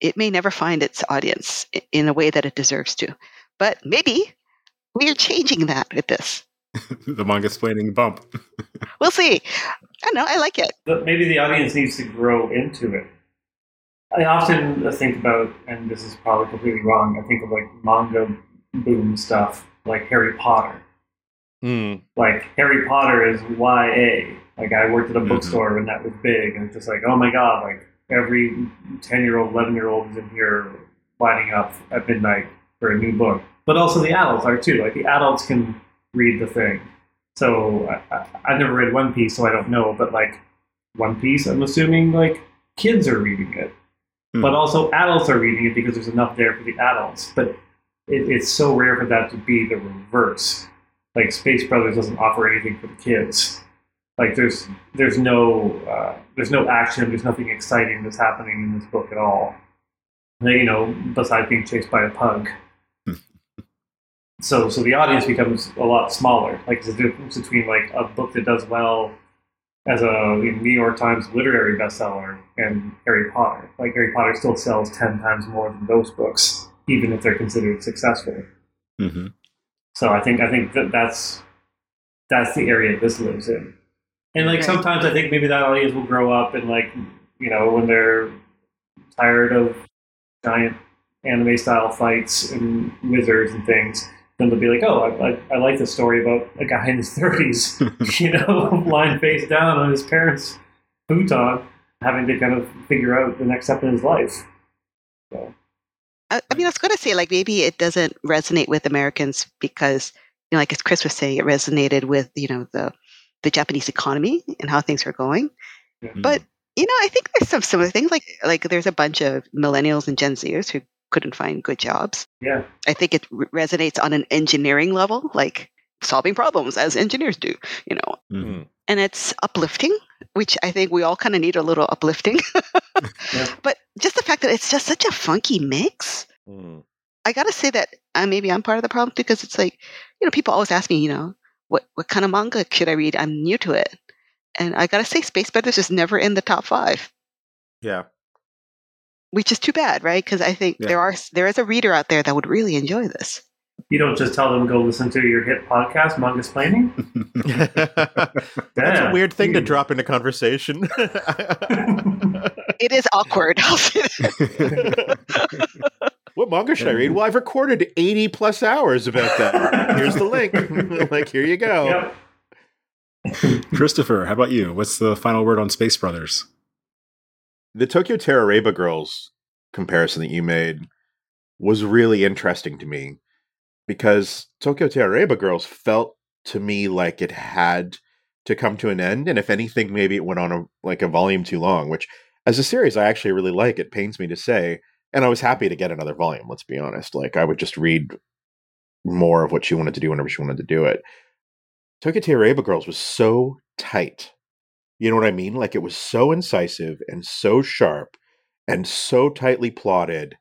it may never find its audience in a way that it deserves to. But maybe we are changing that with this. the Mangasplaining bump. we'll see. I know. I like it. But maybe the audience needs to grow into it. I often think about, and this is probably completely wrong. I think of like manga boom stuff, like Harry Potter. Mm. Like Harry Potter is YA. Like I worked at a mm-hmm. bookstore mm-hmm. when that was big, and it's just like, oh my god, like every ten year old, eleven year old is in here lining up at midnight for a new book. But also the adults are too. Like the adults can read the thing. So I, have never read One Piece, so I don't know. But like One Piece, I'm assuming like kids are reading it, hmm. but also adults are reading it because there's enough there for the adults. But it, it's so rare for that to be the reverse. Like Space Brothers doesn't offer anything for the kids. Like there's there's no uh, there's no action. There's nothing exciting that's happening in this book at all. You know, besides being chased by a pug so so the audience becomes a lot smaller. Like a difference between like a book that does well as a New York Times literary bestseller and Harry Potter. Like Harry Potter still sells ten times more than those books, even if they're considered successful. Mm-hmm. So I think I think that that's that's the area this lives in. And like sometimes I think maybe that audience will grow up and like you know when they're tired of giant anime style fights and wizards and things then they'll be like, oh, I, I, I like the story about a guy in his 30s, you know, lying face down on his parents' futon, having to kind of figure out the next step in his life. So. I, I mean, I was going to say, like, maybe it doesn't resonate with Americans because, you know, like as Chris was saying, it resonated with, you know, the, the Japanese economy and how things are going. Yeah. But, you know, I think there's some similar things. Like, like there's a bunch of millennials and Gen Zers who couldn't find good jobs. Yeah. I think it resonates on an engineering level, like solving problems as engineers do, you know. Mm-hmm. And it's uplifting, which I think we all kind of need a little uplifting. yeah. But just the fact that it's just such a funky mix. Mm. I got to say that uh, maybe I'm part of the problem because it's like, you know, people always ask me, you know, what, what kind of manga should I read? I'm new to it. And I got to say, Space Brothers is never in the top five. Yeah which is too bad, right? Because I think yeah. there are there is a reader out there that would really enjoy this. You don't just tell them go listen to your hit podcast, Mangasplaining. That's a weird thing to drop into conversation. it is awkward. what manga should I read? Mm-hmm. Well, I've recorded 80 plus hours about that. Here's the link. like, here you go. Yep. Christopher, how about you? What's the final word on Space Brothers? The Tokyo Tarareba Girls comparison that you made was really interesting to me because Tokyo Tarareba Girls felt to me like it had to come to an end, and if anything, maybe it went on a, like a volume too long. Which, as a series, I actually really like. It pains me to say, and I was happy to get another volume. Let's be honest; like I would just read more of what she wanted to do whenever she wanted to do it. Tokyo Tarareba Girls was so tight. You know what I mean? Like it was so incisive and so sharp and so tightly plotted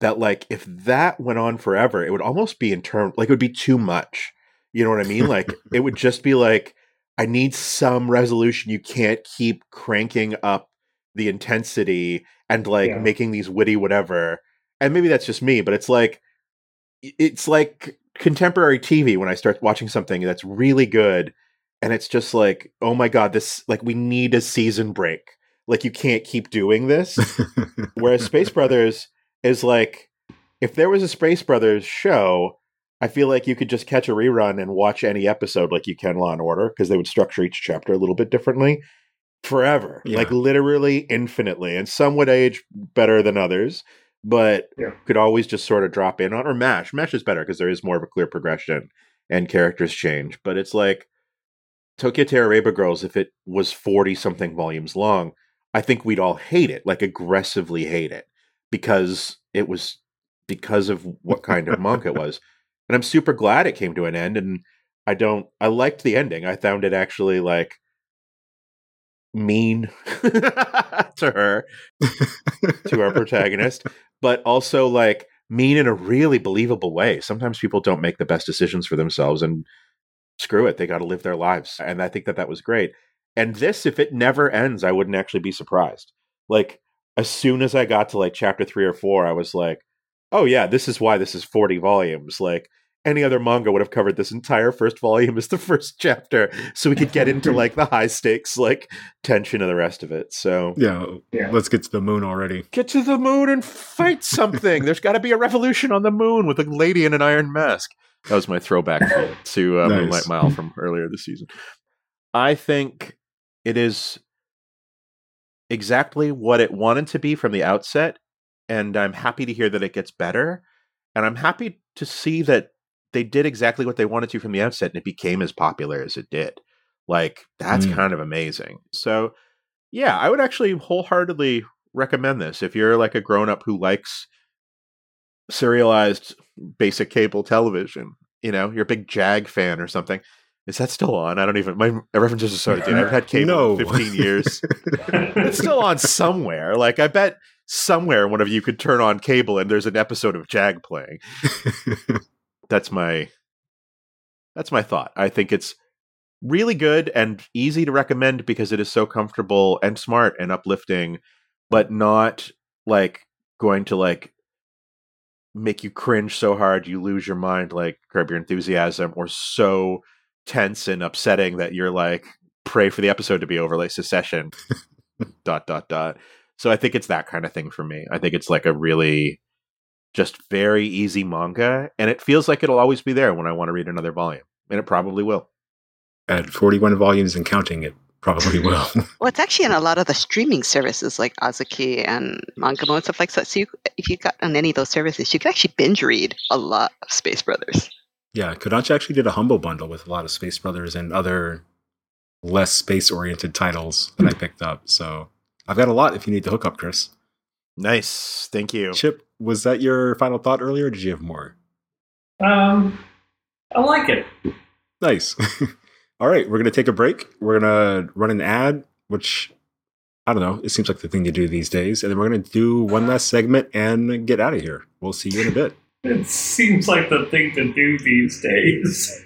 that like if that went on forever, it would almost be in term like it would be too much. You know what I mean? Like it would just be like I need some resolution. You can't keep cranking up the intensity and like yeah. making these witty whatever. And maybe that's just me, but it's like it's like contemporary TV when I start watching something that's really good and it's just like, oh my god, this like we need a season break. Like you can't keep doing this. Whereas Space Brothers is like if there was a Space Brothers show, I feel like you could just catch a rerun and watch any episode like you can Law and Order because they would structure each chapter a little bit differently forever, yeah. like literally infinitely. And some would age better than others, but yeah. could always just sort of drop in on or Mash. Mash is better because there is more of a clear progression and characters change. But it's like Tokyo Tarareba Girls, if it was 40 something volumes long, I think we'd all hate it, like aggressively hate it because it was because of what kind of monk it was. And I'm super glad it came to an end. And I don't, I liked the ending. I found it actually like mean to her, to our protagonist, but also like mean in a really believable way. Sometimes people don't make the best decisions for themselves and screw it, they got to live their lives. And I think that that was great. And this, if it never ends, I wouldn't actually be surprised. Like, as soon as I got to like chapter three or four, I was like, oh yeah, this is why this is 40 volumes. Like any other manga would have covered this entire first volume as the first chapter, so we could get into like the high stakes like tension of the rest of it. So yeah, yeah. let's get to the moon already. Get to the moon and fight something. There's got to be a revolution on the moon with a lady in an iron mask. That was my throwback to uh, nice. Moonlight Mile from earlier this season. I think it is exactly what it wanted to be from the outset and I'm happy to hear that it gets better. And I'm happy to see that they did exactly what they wanted to from the outset and it became as popular as it did. Like, that's mm. kind of amazing. So, yeah, I would actually wholeheartedly recommend this if you're like a grown up who likes serialized basic cable television. You know, you're a big Jag fan or something. Is that still on? I don't even. My references are so dated. I've had cable no. 15 years. it's still on somewhere. Like I bet somewhere one of you could turn on cable and there's an episode of Jag playing. that's my that's my thought. I think it's really good and easy to recommend because it is so comfortable and smart and uplifting, but not like going to like make you cringe so hard you lose your mind like curb your enthusiasm or so tense and upsetting that you're like pray for the episode to be over like Succession dot dot dot so I think it's that kind of thing for me. I think it's like a really just very easy manga, and it feels like it'll always be there when I want to read another volume, and it probably will. At 41 volumes and counting, it probably will. well, it's actually in a lot of the streaming services like Azuki and Mangamo and stuff like that. So you, if you got on any of those services, you can actually binge read a lot of Space Brothers. Yeah, Kodansha actually did a humble bundle with a lot of Space Brothers and other less space oriented titles that I hmm. picked up. So I've got a lot if you need the hookup, Chris. Nice. Thank you. Chip, was that your final thought earlier, did you have more? Um, I like it. Nice. All right, we're going to take a break. We're going to run an ad, which I don't know. It seems like the thing to do these days. And then we're going to do one last segment and get out of here. We'll see you in a bit. It seems like the thing to do these days.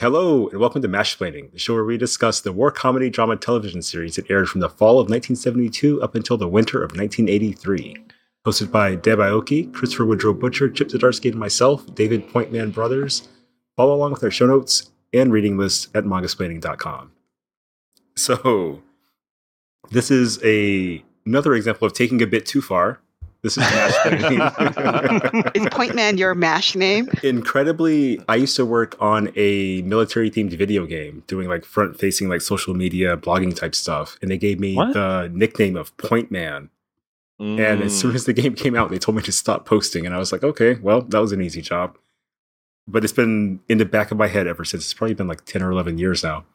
Hello, and welcome to Mashplaining, the show where we discuss the war comedy drama television series that aired from the fall of 1972 up until the winter of 1983. Hosted by Deb Aoki, Christopher Woodrow Butcher, Chip Zdarsky, and myself, David Pointman Brothers. Follow along with our show notes and reading list at mangasplaining.com. So, this is a another example of taking a bit too far this is Mash Is Pointman your MASH name? Incredibly, I used to work on a military themed video game doing like front facing like social media blogging type stuff. And they gave me what? the nickname of Pointman. Mm. And as soon mm. as the game came out, they told me to stop posting. And I was like, okay, well, that was an easy job. But it's been in the back of my head ever since. It's probably been like 10 or 11 years now.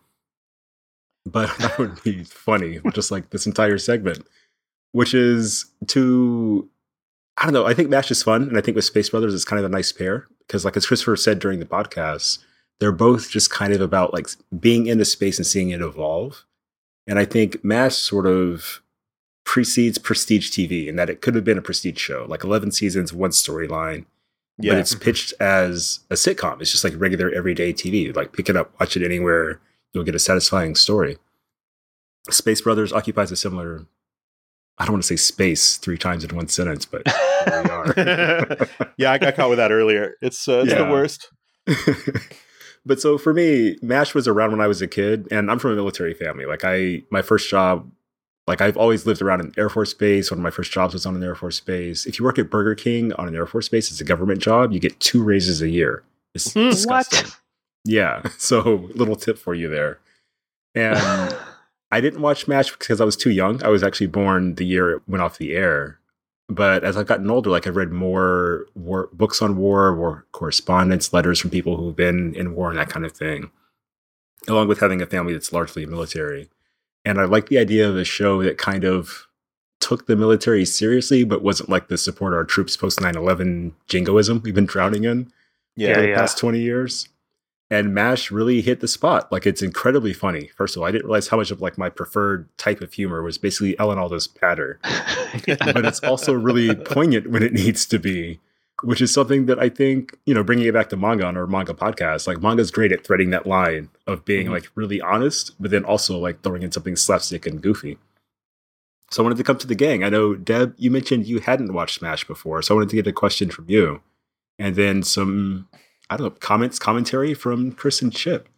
But that would be funny, just like this entire segment, which is to I don't know. I think MASH is fun, and I think with Space Brothers it's kind of a nice pair because, like as Christopher said during the podcast, they're both just kind of about like being in the space and seeing it evolve. And I think MASH sort of precedes prestige TV in that it could have been a prestige show, like 11 seasons, one storyline. Yeah. But it's pitched as a sitcom. It's just like regular everyday TV. Like pick it up, watch it anywhere, you'll get a satisfying story. Space Brothers occupies a similar I don't want to say space three times in one sentence, but we are. yeah, I got caught with that earlier. It's uh, it's yeah. the worst. but so for me, MASH was around when I was a kid, and I'm from a military family. Like I, my first job, like I've always lived around an Air Force base. One of my first jobs was on an Air Force base. If you work at Burger King on an Air Force base, it's a government job. You get two raises a year. It's mm, disgusting. What? Yeah. So little tip for you there. And I didn't watch MASH because I was too young. I was actually born the year it went off the air. But as I've gotten older, like I've read more war, books on war, war correspondence, letters from people who've been in war, and that kind of thing, along with having a family that's largely military. And I like the idea of a show that kind of took the military seriously, but wasn't like the support our troops post 9 11 jingoism we've been drowning in yeah, for the yeah. past 20 years and mash really hit the spot. Like it's incredibly funny. First of all i didn't realize how much of like my preferred type of humor was basically alan alda's patter. But it's also really poignant when it needs to be which is something that i think you know bringing it back to manga on our manga podcast like manga's great at threading that line of being mm-hmm. like really honest but then also like throwing in something slapstick and goofy. So i wanted to come to the gang. I know deb you mentioned you hadn't watched mash before so i wanted to get a question from you. And then some I don't know, comments, commentary from Chris and Chip.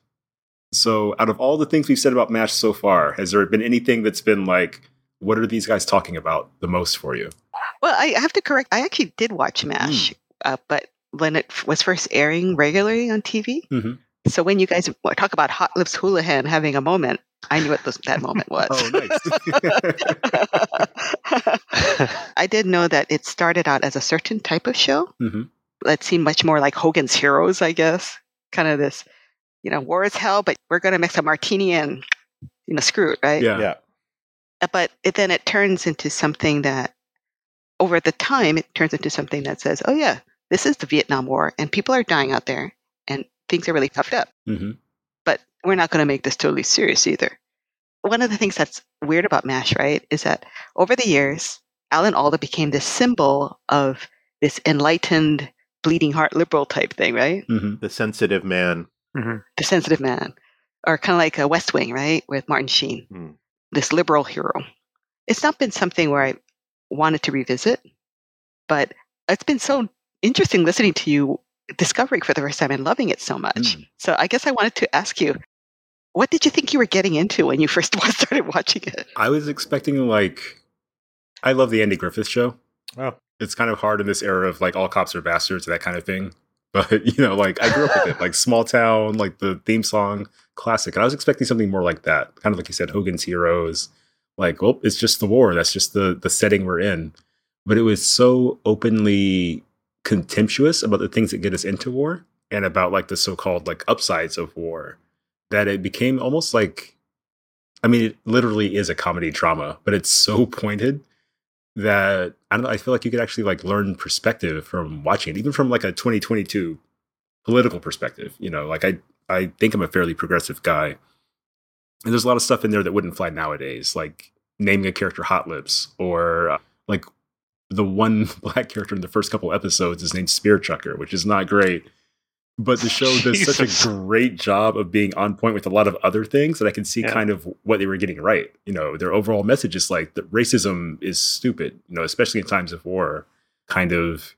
So, out of all the things we've said about MASH so far, has there been anything that's been like, what are these guys talking about the most for you? Well, I have to correct. I actually did watch MASH, mm. uh, but when it was first airing regularly on TV. Mm-hmm. So when you guys talk about Hot Lips Houlihan having a moment, I knew what that moment was. oh, nice. I did know that it started out as a certain type of show. Mm-hmm that seemed much more like Hogan's Heroes, I guess. Kind of this, you know, war is hell, but we're going to mix a martini and, you know, screw it, right? Yeah. yeah. Uh, but it, then it turns into something that, over the time, it turns into something that says, oh, yeah, this is the Vietnam War and people are dying out there and things are really toughed up. Mm-hmm. But we're not going to make this totally serious either. One of the things that's weird about MASH, right, is that over the years, Alan Alda became this symbol of this enlightened bleeding heart liberal type thing, right? Mm-hmm. The sensitive man. Mm-hmm. The sensitive man. Or kind of like a West Wing, right? With Martin Sheen, mm. this liberal hero. It's not been something where I wanted to revisit, but it's been so interesting listening to you discovering for the first time and loving it so much. Mm. So I guess I wanted to ask you, what did you think you were getting into when you first started watching it? I was expecting like, I love the Andy Griffith show. Oh. It's kind of hard in this era of like all cops are bastards, that kind of thing. But you know, like I grew up with it, like small town, like the theme song, classic. And I was expecting something more like that, kind of like you said, Hogan's Heroes. Like, well, it's just the war. That's just the the setting we're in. But it was so openly contemptuous about the things that get us into war and about like the so-called like upsides of war that it became almost like I mean, it literally is a comedy drama, but it's so pointed that I don't know. I feel like you could actually like learn perspective from watching it, even from like a 2022 political perspective. You know, like I I think I'm a fairly progressive guy, and there's a lot of stuff in there that wouldn't fly nowadays, like naming a character Hot Lips or uh, like the one black character in the first couple episodes is named Spear Chucker, which is not great. But the show does Jesus. such a great job of being on point with a lot of other things that I can see yeah. kind of what they were getting right. You know, their overall message is like that racism is stupid, you know, especially in times of war. Kind of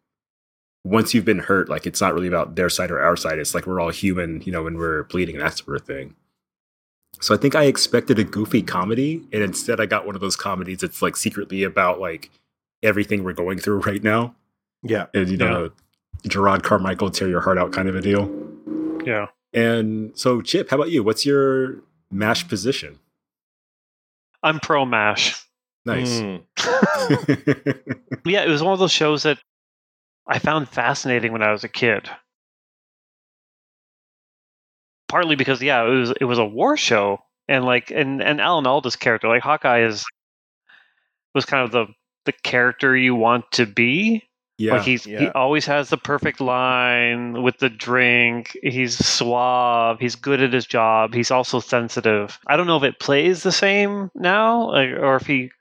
once you've been hurt, like it's not really about their side or our side. It's like we're all human, you know, when we're bleeding and that sort of thing. So I think I expected a goofy comedy, and instead I got one of those comedies that's like secretly about like everything we're going through right now. Yeah. And you know, yeah. Jerrod Carmichael tear your heart out kind of a deal. Yeah. And so Chip, how about you? What's your mash position? I'm pro mash. Nice. Mm. yeah, it was one of those shows that I found fascinating when I was a kid. Partly because yeah, it was it was a war show and like and and Alan Alda's character, like Hawkeye is was kind of the the character you want to be. Yeah, like he's yeah. he always has the perfect line with the drink. He's suave. He's good at his job. He's also sensitive. I don't know if it plays the same now, or if he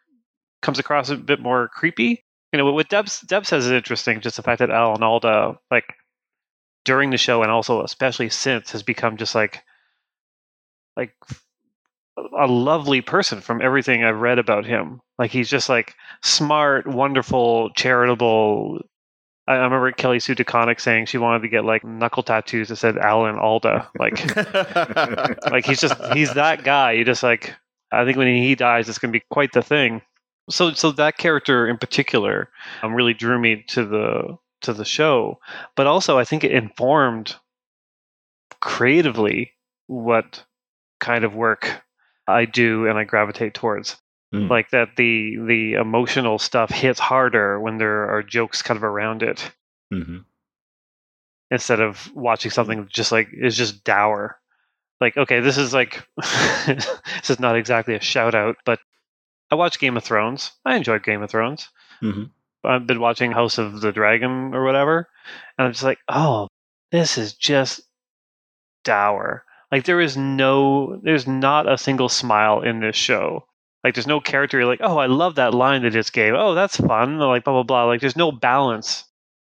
comes across a bit more creepy. You know, what Deb Deb says is interesting. Just the fact that Alan Alda, like during the show, and also especially since, has become just like like a lovely person from everything I've read about him. Like he's just like smart, wonderful, charitable. I, I remember Kelly Sue DeConnick saying she wanted to get like knuckle tattoos that said Alan Alda. Like, like he's just he's that guy. You just like I think when he dies, it's gonna be quite the thing. So so that character in particular um, really drew me to the to the show, but also I think it informed creatively what kind of work I do and I gravitate towards. Mm. Like that the the emotional stuff hits harder when there are jokes kind of around it. Mm-hmm. Instead of watching something just like is just dour. Like, okay, this is like this is not exactly a shout out, but I watched Game of Thrones. I enjoyed Game of Thrones. Mm-hmm. I've been watching House of the Dragon or whatever, and I'm just like, oh, this is just dour. Like there is no, there's not a single smile in this show. Like there's no character you're like, oh, I love that line they just gave. Oh, that's fun. Like blah blah blah. Like there's no balance.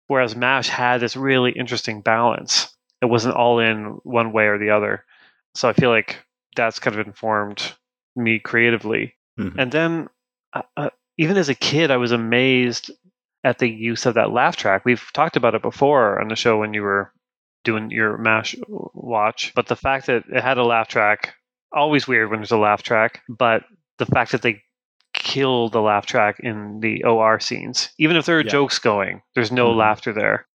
Whereas Mash had this really interesting balance. It wasn't all in one way or the other. So I feel like that's kind of informed me creatively. Mm-hmm. And then uh, uh, even as a kid, I was amazed at the use of that laugh track. We've talked about it before on the show when you were doing your mash watch but the fact that it had a laugh track always weird when there's a laugh track but the fact that they kill the laugh track in the or scenes even if there are yeah. jokes going there's no mm-hmm. laughter there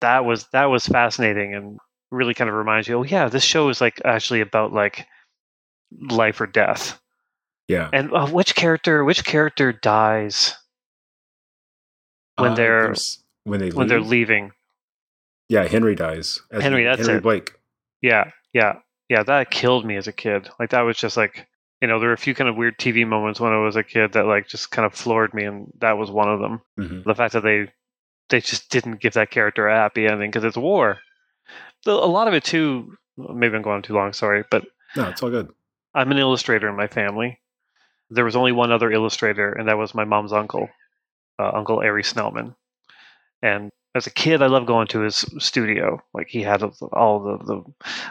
that was that was fascinating and really kind of reminds you oh yeah this show is like actually about like life or death yeah and uh, which character which character dies when uh, they're when they when leave? they're leaving yeah, Henry dies. Henry, that's Henry it. Blake. Yeah, yeah, yeah. That killed me as a kid. Like that was just like you know there were a few kind of weird TV moments when I was a kid that like just kind of floored me, and that was one of them. Mm-hmm. The fact that they they just didn't give that character a happy ending because it's war. A lot of it too. Maybe I'm going too long. Sorry, but no, it's all good. I'm an illustrator in my family. There was only one other illustrator, and that was my mom's uncle, uh, Uncle Ari Snellman. And as a kid, I loved going to his studio. Like he had all the, the,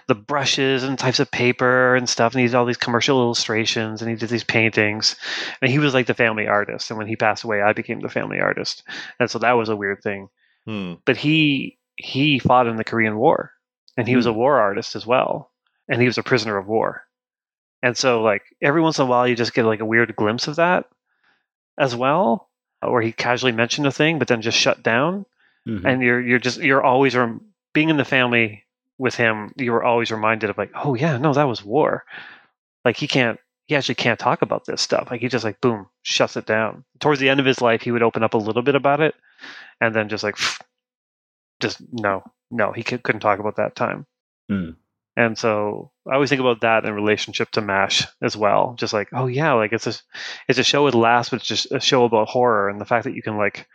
the brushes and types of paper and stuff, and he did all these commercial illustrations, and he did these paintings, and he was like the family artist. And when he passed away, I became the family artist, and so that was a weird thing. Hmm. but he he fought in the Korean War, and he was a war artist as well, and he was a prisoner of war, and so like every once in a while you just get like a weird glimpse of that as well, where he casually mentioned a thing but then just shut down, Mhm. and you're you're just you're always rem- being in the family with him. You were always reminded of like, oh yeah, no, that was war. Like he can't, he actually can't talk about this stuff. Like he just like boom shuts it down. Towards the end of his life, he would open up a little bit about it, and then just like, just no, no, he c- couldn't talk about that time. Hmm. And so I always think about that in relationship to Mash as well. Just like, oh yeah, like it's a it's a show with laughs, but it's just a show about horror, and the fact that you can like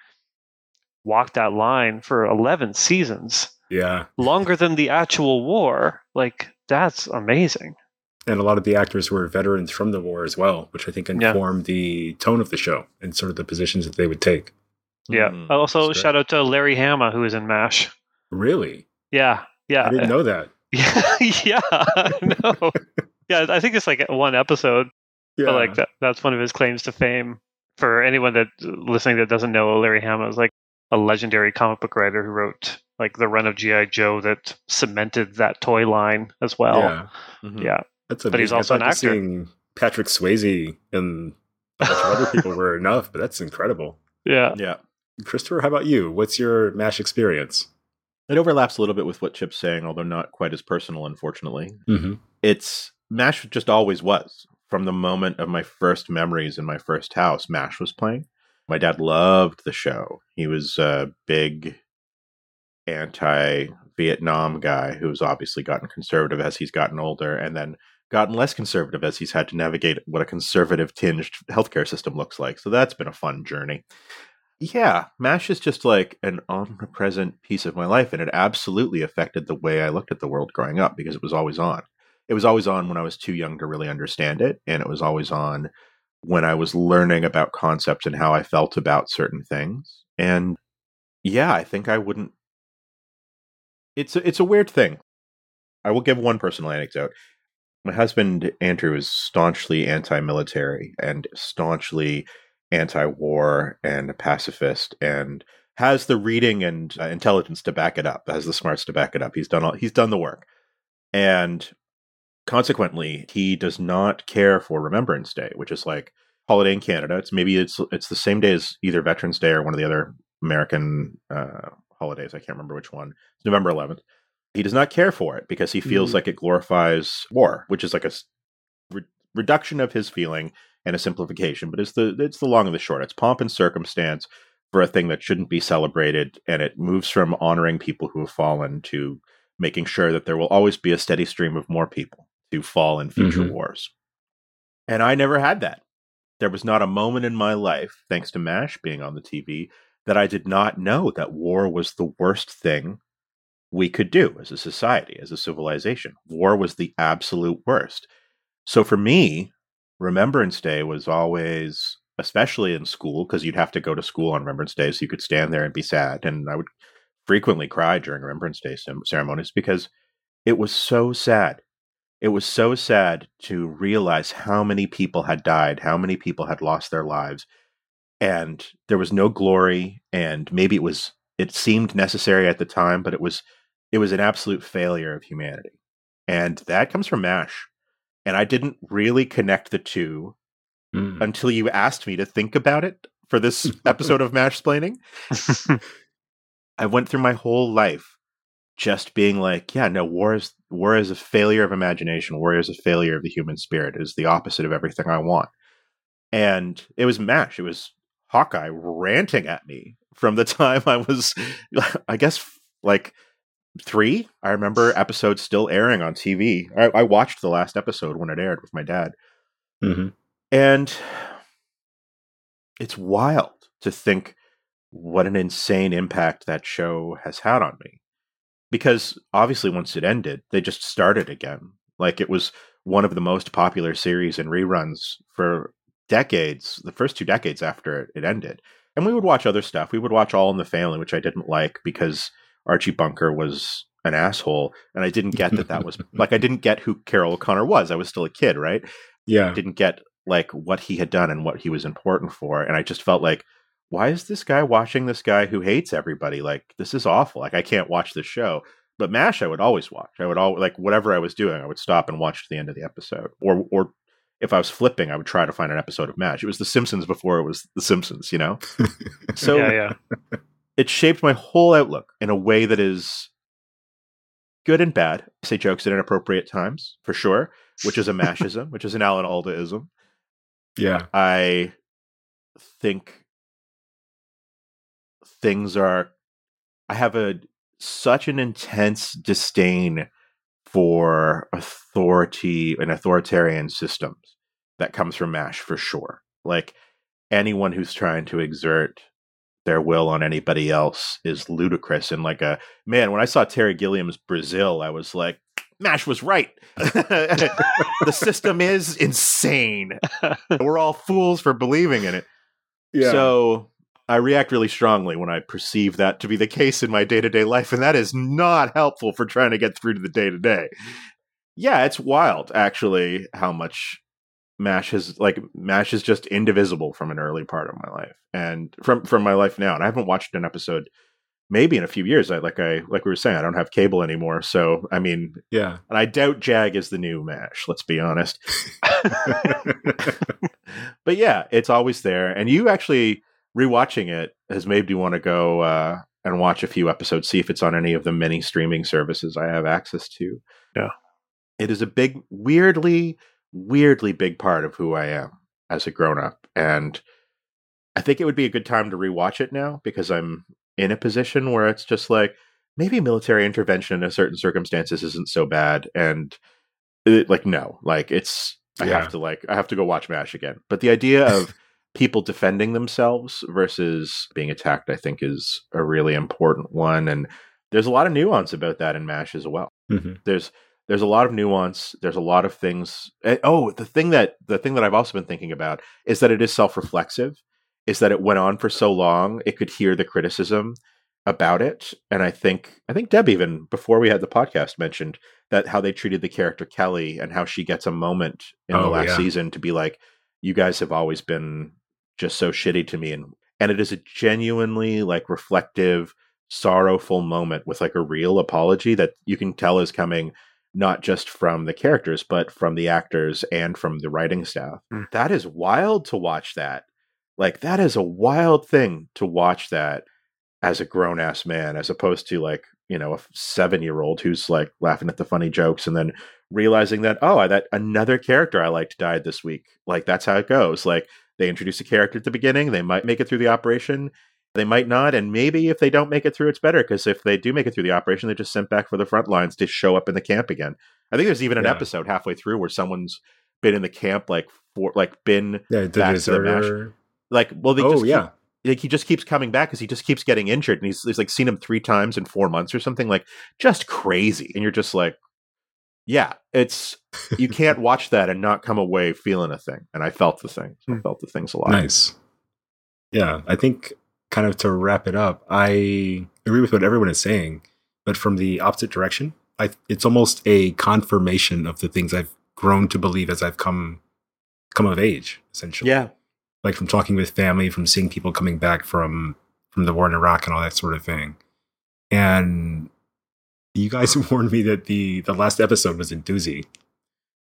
walk that line for eleven seasons Yeah. longer than the actual war. Like that's amazing. And a lot of the actors were veterans from the war as well, which I think Yeah. informed the tone of the show and sort of the positions that they would take. Yeah. Hmm. Also, shout out to Larry Hama who is in Mash. Really? Yeah, yeah, I didn't know that. yeah, yeah. No, yeah. I think it's like one episode, Yeah. but like that, that's one of his claims to fame. For anyone that listening that doesn't know, Larry Hama is like a legendary comic book writer who wrote like the run of GI Joe that cemented that toy line as well. yeah. Mhm. Yeah. That's But he's amazing. I also an thought just actor. Seeing Patrick Swayze and a bunch of other people were enough, but that's incredible. yeah, Yeah. Christopher, how about you? What's your MASH experience? It overlaps a little bit with what Chip's saying, although not quite as personal, unfortunately. Mm-hmm. It's MASH just always was. From the moment of my first memories in my first house, MASH was playing. My dad loved the show. He was a big anti Vietnam guy who's obviously gotten conservative as he's gotten older and then gotten less conservative as he's had to navigate what a conservative tinged healthcare system looks like. So that's been a fun journey. Yeah, MASH is just like an omnipresent piece of my life, and it absolutely affected the way I looked at the world growing up because it was always on. It was always on when I was too young to really understand it, and it was always on when I was learning about concepts and how I felt about certain things. And yeah, I think I wouldn't. It's a, it's a weird thing. I will give one personal anecdote. My husband Andrew is staunchly anti-military and staunchly anti-war and a pacifist and has the reading and uh, intelligence to back it up has the smarts to back it up he's done all he's done the work and consequently he does not care for remembrance day which is like holiday in canada. It's maybe it's it's the same day as either veterans day or one of the other american uh, holidays. I can't remember which one. It's november 11th he does not care for it because he feels Mhm. like it glorifies war which is like a re- reduction of his feeling and a simplification, but it's the it's the long and the short. It's pomp and circumstance for a thing that shouldn't be celebrated, and it moves from honoring people who have fallen to making sure that there will always be a steady stream of more people to fall in future Mhm. wars. And I never had that. There was not a moment in my life, thanks to MASH being on the TV, that I did not know that war was the worst thing we could do as a society, as a civilization. War was the absolute worst. So for me, Remembrance Day was always, especially in school, because you'd have to go to school on Remembrance Day, so you could stand there and be sad. And I would frequently cry during Remembrance Day ceremonies because it was so sad. It was so sad to realize how many people had died, how many people had lost their lives, and there was no glory. And maybe it was, it seemed necessary at the time, but it was, it was an absolute failure of humanity. And that comes from MASH and I didn't really connect the two Mm. until you asked me to think about it for this episode of Mash Splaining. I went through my whole life just being like, yeah, no, war is war is a failure of imagination. War is a failure of the human spirit. It is the opposite of everything I want. And it was Mash. It was Hawkeye ranting at me from the time I was, I guess, like three. I remember episodes still airing on TV. I, I watched the last episode when it aired with my dad. Mhm. And it's wild to think what an insane impact that show has had on me. Because obviously, once it ended, they just started again. Like it was one of the most popular series and reruns for decades, the first two decades after it, ended. And we would watch other stuff. We would watch All in the Family, which I didn't like because Archie Bunker was an asshole. And I didn't get that that was like, I didn't get who Carroll O'Connor was. I was still a kid, right? Yeah. didn't get like what he had done and what he was important for and i just felt like why is this guy watching this guy who hates everybody? Like, this is awful. Like, I can't watch this show. But MASH, I would always watch. I would all like whatever I was doing, I would stop and watch to the end of the episode. Or, or if I was flipping, I would try to find an episode of MASH. It was The Simpsons before it was The Simpsons, you know. so yeah, yeah. it shaped my whole outlook in a way that is good and bad. I say jokes at inappropriate times for sure, which is a mashism, which is an Alan Aldaism. Yeah, I think things are. I have a such an intense disdain for authority and authoritarian systems that comes from MASH for sure. Like anyone who's trying to exert their will on anybody else is ludicrous. And like a man, when I saw Terry Gilliam's Brazil, I was like, Mash was right. the system is insane. We're all fools for believing in it. Yeah. So I react really strongly when I perceive that to be the case in my day to day life, and that is not helpful for trying to get through to the day to day. Yeah, it's wild actually how much Mash is like Mash is just indivisible from an early part of my life and from from my life now. And I haven't watched an episode maybe in a few years. I like I like we were saying, I don't have cable anymore. So I mean, yeah. And I doubt Jag is the new Mash. Let's be honest. but yeah, it's always there. And you actually rewatching it has made me want to go uh, and watch a few episodes, see if it's on any of the many streaming services I have access to. Yeah, it is a big, weirdly weirdly big part of who I am as a grown up. And I think it would be a good time to rewatch it now because I'm in a position where it's just like maybe military intervention in a certain circumstances isn't so bad. And it, like, no, like it's, I yeah. have to like, I have to go watch MASH again. But the idea of people defending themselves versus being attacked, I think is a really important one. And there's a lot of nuance about that in MASH as well. Mm-hmm. There's, there's a lot of nuance there's a lot of things eh, oh the thing that the thing that i've also been thinking about is that it is self-reflexive is that it went on for so long it could hear the criticism about it and i think i think deb even before we had the podcast mentioned that how they treated the character kelly and how she gets a moment in oh, the last yeah. season to be like you guys have always been just so shitty to me and and it is a genuinely like reflective sorrowful moment with like a real apology that you can tell is coming not just from the characters, but from the actors and from the writing staff. Mm. That is wild to watch that. Like, that is a wild thing to watch that as a grown ass man, as opposed to like, you know, a seven year old who's like laughing at the funny jokes and then realizing that, oh, that another character I liked died this week. Like, that's how it goes. Like, they introduce a character at the beginning, they might make it through the operation, they might not, and maybe if they don't make it through, it's better because if they do make it through the operation, they're just sent back for the front lines to show up in the camp again. I think there's even an yeah. episode halfway through where someone's been in the camp like for like been yeah, back to the mash. Like, well, they oh just yeah. Keep, like he just keeps coming back because he just keeps getting injured, and he's, he's like seen him three times in four months or something. Like, just crazy, and you're just like, yeah, it's you can't watch that and not come away feeling a thing. And I felt the thing. I hmm. felt the things a lot. Nice. Yeah, I think kind of to wrap it up, I agree with what everyone is saying, but from the opposite direction. I, it's almost a confirmation of the things I've grown to believe as I've come come of age, essentially. Yeah. Like from talking with family, from seeing people coming back from from the war in Iraq and all that sort of thing. And you guys warned me that the the last episode was in doozy.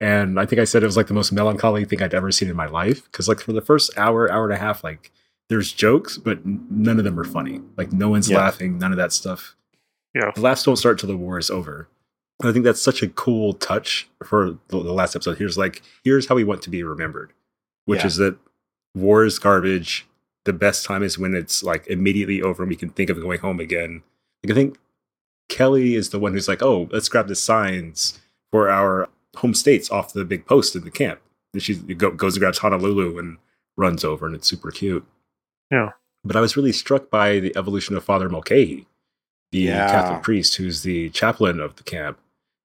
And I think I said it was like the most melancholy thing I'd ever seen in my life. Cause like for the first hour, hour and a half, like there's jokes, but none of them are funny. Like no one's yeah. laughing, none of that stuff. Yeah. The laughs don't start till the war is over. And I think that's such a cool touch for the, the last episode. Here's like, here's how we want to be remembered, which yeah. is that war is garbage. The best time is when it's like immediately over and we can think of going home again. Like I think Kelly is the one who's like, oh, let's grab the signs for our home states off the big post in the camp. And she goes and grabs Honolulu and runs over, and it's super cute. Yeah. But I was really struck by the evolution of Father Mulcahy, the yeah. Catholic priest who's the chaplain of the camp.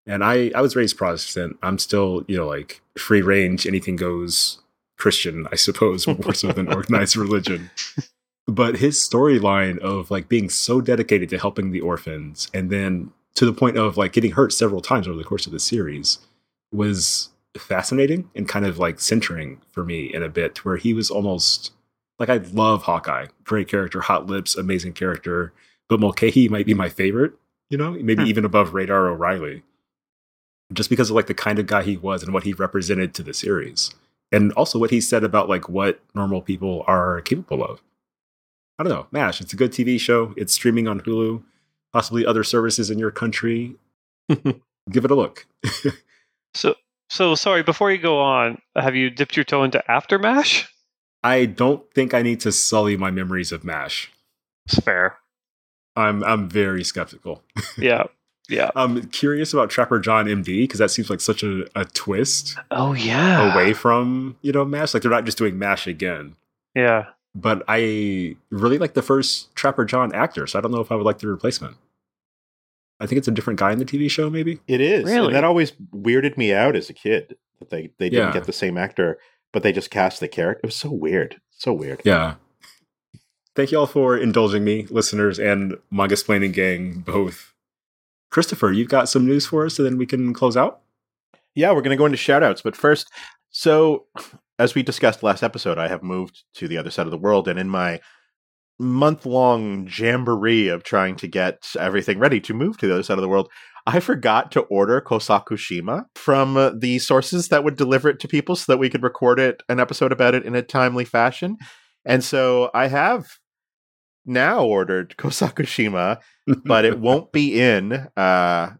And I, I was raised Protestant. I'm still, you know, like free range, anything goes Christian, I suppose, more so than organized religion. But his storyline of like being so dedicated to helping the orphans and then to the point of like getting hurt several times over the course of the series was fascinating and kind of like centering for me in a bit where he was almost Like I love Hawkeye, great character, hot lips, amazing character. But Mulcahy might be my favorite. You know, maybe hmm. even above Radar O'Reilly, just because of like the kind of guy he was and what he represented to the series, and also what he said about like what normal people are capable of. I don't know, MASH. It's a good TV show. It's streaming on Hulu, possibly other services in your country. Give it a look. so, so sorry. Before you go on, have you dipped your toe into After MASH? I don't think I need to sully my memories of MASH. It's fair. I'm I'm very skeptical. yeah. Yeah. I'm curious about Trapper John MD because that seems like such a, a twist. Oh yeah. Away from, you know, MASH. Like they're not just doing MASH again. Yeah. But I really like the first Trapper John actor, so I don't know if I would like the replacement. I think it's a different guy in the TV show, maybe. It is. Really? And that always weirded me out as a kid that they, they didn't yeah. get the same actor, but they just cast the character. It was so weird. So weird. Yeah. Thank you all for indulging me, listeners and Mangasplaining Gang, both. Christopher, you've got some news for us, and then we can close out? Yeah, we're going to go into shoutouts. But first, so as we discussed last episode, I have moved to the other side of the world, and in my month long jamboree of trying to get everything ready to move to the other side of the world, I forgot to order Kosakushima from uh, the sources that would deliver it to people so that we could record it, an episode about it in a timely fashion. And so I have now ordered Kosakushima, but it won't be in. Uh,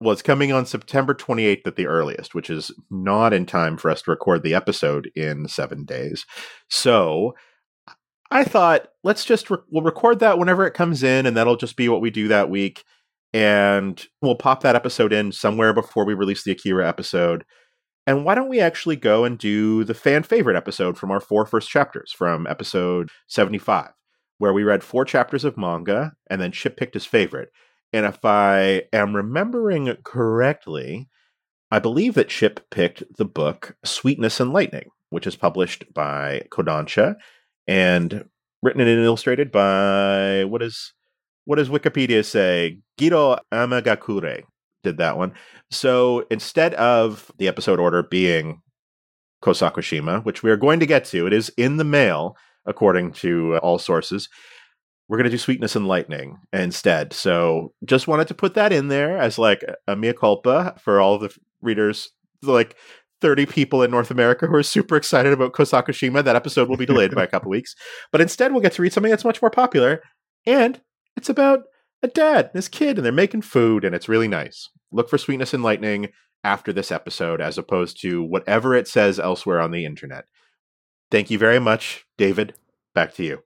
well, it's coming on September 28th at the earliest, which is not in time for us to record the episode in seven days. So I thought, let's just re- we'll record that whenever it comes in, and that'll just be what we do that week. And we'll pop that episode in somewhere before we release the Akira episode. And why don't we actually go and do the fan favorite episode from our four first chapters from episode 75? where we read four chapters of manga and then Chip picked his favorite. And if I am remembering correctly, I believe that Chip picked the book Sweetness and Lightning, which is published by Kodansha and written and illustrated by what is what does Wikipedia say? Gido Amagakure did that one. So instead of the episode order being Kosakushima, which we are going to get to, it is in the mail according to all sources. We're going to do Sweetness and Lightning instead. So just wanted to put that in there as like a mea culpa for all the readers, like 30 people in North America who are super excited about Kosakushima. That episode will be delayed by a couple weeks. But instead, we'll get to read something that's much more popular. And it's about a dad and his kid, and they're making food, and it's really nice. Look for Sweetness and Lightning after this episode, as opposed to whatever it says elsewhere on the internet. Thank you very much, David. Back to you.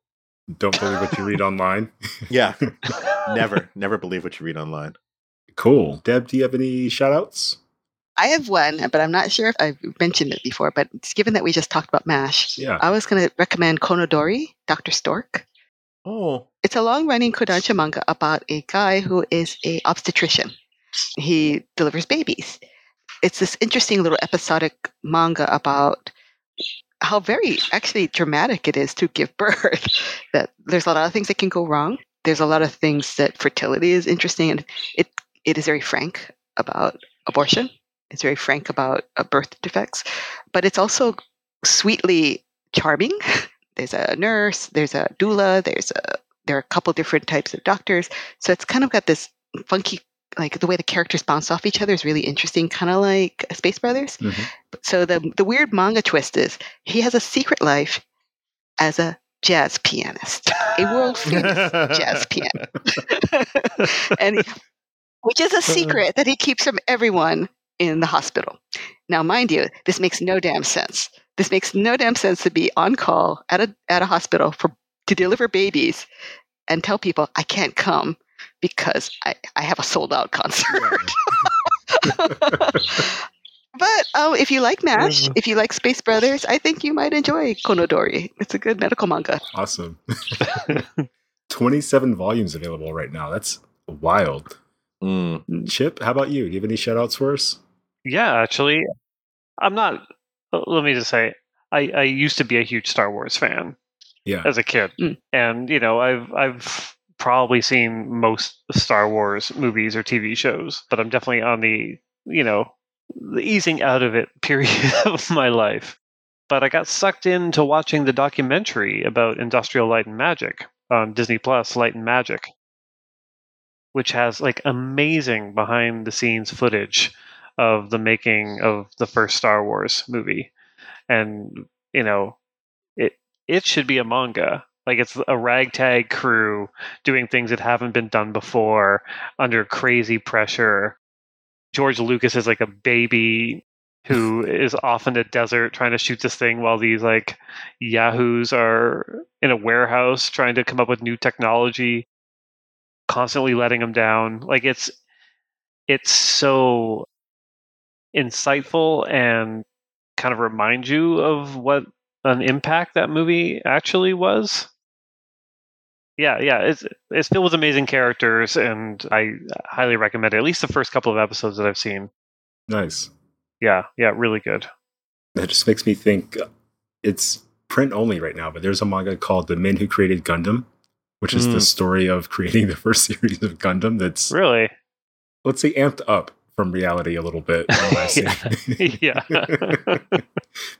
Don't believe what you read online. yeah. never, never believe what you read online. Cool. Deb, do you have any shout outs? I have one, but I'm not sure if I've mentioned it before. But given that we just talked about MASH, yeah. I was going to recommend Kounodori, Dr. Stork. Oh. It's a long running Kodansha manga about a guy who is a obstetrician. He delivers babies. It's this interesting little episodic manga about how very actually dramatic it is to give birth. that there's a lot of things that can go wrong. There's a lot of things that fertility is interesting, and it it is very frank about abortion. It's very frank about uh, birth defects, but it's also sweetly charming. there's a nurse, there's a doula, there's a there are a couple different types of doctors, so it's kind of got this funky like the way the characters bounce off each other is really interesting, kind of like Space Brothers. Mm-hmm. So the the weird manga twist is he has a secret life as a jazz pianist, a world famous jazz pianist, and which is a secret that he keeps from everyone in the hospital. Now, mind you, this makes no damn sense. This makes no damn sense to be on call at a at a hospital for to deliver babies and tell people I can't come because I, I have a sold out concert. but oh, if you like MASH, if you like Space Brothers, I think you might enjoy Kounodori. It's a good medical manga. Awesome. 27 volumes available right now. That's wild. Mm. Chip, how about you? Do you have any shout outs for us? Yeah, actually, I'm not. Uh, let me just say, I, I used to be a huge Star Wars fan. Yeah. As a kid, mm. and you know, I've I've probably seen most Star Wars movies or TV shows, but I'm definitely on the, you know, the easing out of it period of my life. but I got sucked into watching the documentary about Industrial Light and Magic on Disney Plus, Light and Magic, which has like amazing behind the scenes footage of the making of the first Star Wars movie. And, you know, it it should be a manga. Like it's a ragtag crew doing things that haven't been done before under crazy pressure. George Lucas is like a baby who is off in the desert trying to shoot this thing while these like yahoos are in a warehouse trying to come up with new technology constantly letting them down like it's it's so insightful and kind of remind you of what an impact that movie actually was. Yeah yeah it's it's filled with amazing characters and i highly recommend it at least the first couple of episodes that i've seen. Nice. Yeah, yeah, really good. That just makes me think it's print only right now, but there's a manga called The Men Who Created Gundam, which is mm. the story of creating the first series of Gundam that's really? Let's say amped up from reality a little bit. yeah.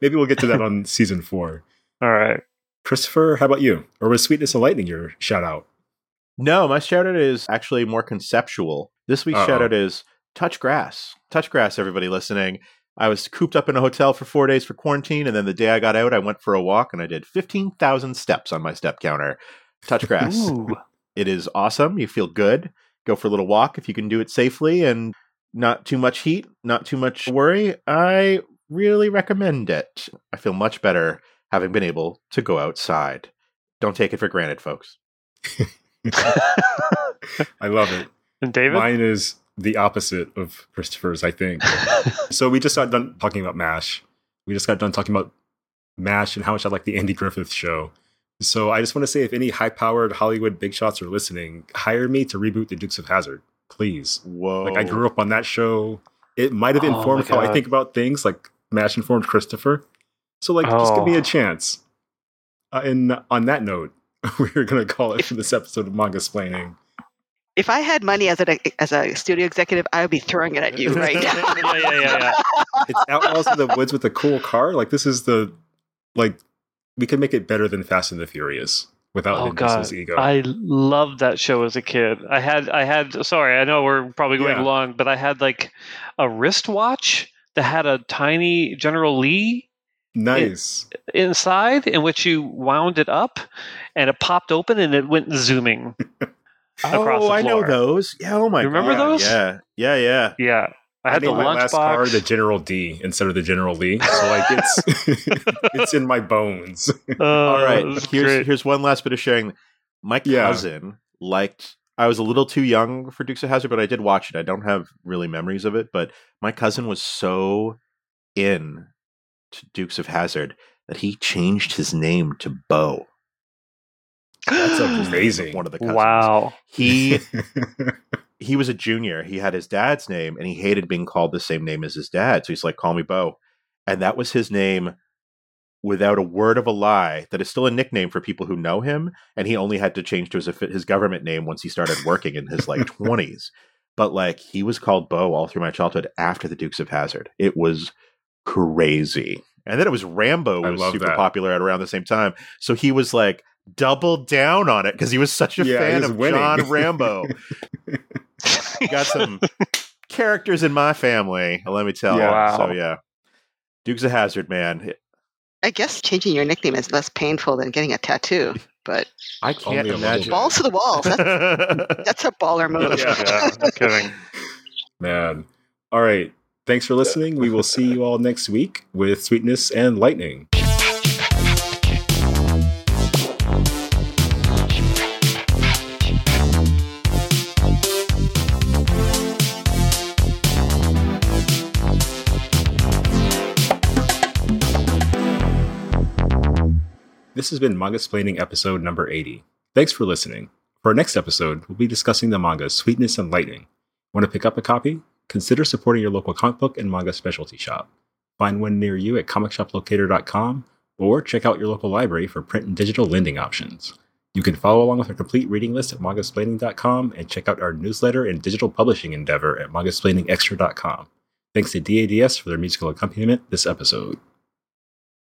Maybe we'll get to that on season four. All right. Christopher, how about you? Or was Sweetness and Lightning your shout out? No, my shout out is actually more conceptual. This week's Uh-oh. shout out is touch grass. Touch grass, everybody listening. I was cooped up in a hotel for four days for quarantine, and then the day I got out, I went for a walk and I did 15,000 steps on my step counter. Touch grass. it is awesome. You feel good. Go for a little walk if you can do it safely and not too much heat, not too much worry. I really recommend it. I feel much better having been able to go outside. Don't take it for granted, folks. I love it. And David? Mine is the opposite of Christopher's, I think. so we just got done talking about MASH. We just got done talking about MASH and how much I like the Andy Griffith show. So I just want to say if any high powered Hollywood big shots are listening, hire me to reboot the Dukes of Hazzard, please. Whoa. Like I grew up on that show. It might have oh informed oh how I think about things, like MASH informed Christopher. So like oh. just give me a oh. chance. Uh, and on that note, we're gonna call it for this episode of Mangasplaining if I had money as a as a studio executive, I would be throwing it at you right now. yeah, yeah, yeah, yeah. It's Outlaws of the Woods with a cool car. Like this is the like we could make it better than Fast and the Furious without oh, God. ego. I loved that show as a kid. I had I had sorry, I know we're probably going yeah. long, but I had like a wristwatch that had a tiny General Lee nice in, inside in which you wound it up and it popped open and it went zooming oh, I know those. Yeah. Oh my. You remember God. those? Yeah. Yeah. Yeah. Yeah. I had I the my last car the General D instead of the General Lee, so like it's it's in my bones. Uh, All right, here's great. here's one last bit of sharing. My cousin yeah. liked. I was a little too young for Dukes of Hazzard, but I did watch it. I don't have really memories of it, but my cousin was so in to Dukes of Hazzard that he changed his name to Bo. That's amazing. One of the cousins. Wow. He he was a junior. He had his dad's name, and he hated being called the same name as his dad. So he's like, "Call me Bo," and that was his name without a word of a lie. That is still a nickname for people who know him, and he only had to change to his his government name once he started working in his like twenties. But like he was called Bo all through my childhood after the Dukes of Hazzard. It was crazy. And then it was Rambo was super that. popular at around the same time. So he was like doubled down on it because he was such a yeah, fan of winning. John Rambo. Got some characters in my family, let me tell yeah. you. So yeah, Dukes a hazard, man. I guess changing your nickname is less painful than getting a tattoo, but I can't imagine balls to the walls. That's, that's a baller move. Yeah, yeah kidding. Man, all right. Thanks for listening. We will see you all next week with Sweetness and Lightning. This has been Mangasplaining episode number 80. Thanks for listening. For our next episode, we'll be discussing the manga Sweetness and Lightning. Want to pick up a copy? Consider supporting your local comic book and manga specialty shop. Find one near you at comicshoplocator.com or check out your local library for print and digital lending options. You can follow along with our complete reading list at mangasplaining.com and check out our newsletter and digital publishing endeavor at mangasplainingextra.com. Thanks to DADS for their musical accompaniment this episode.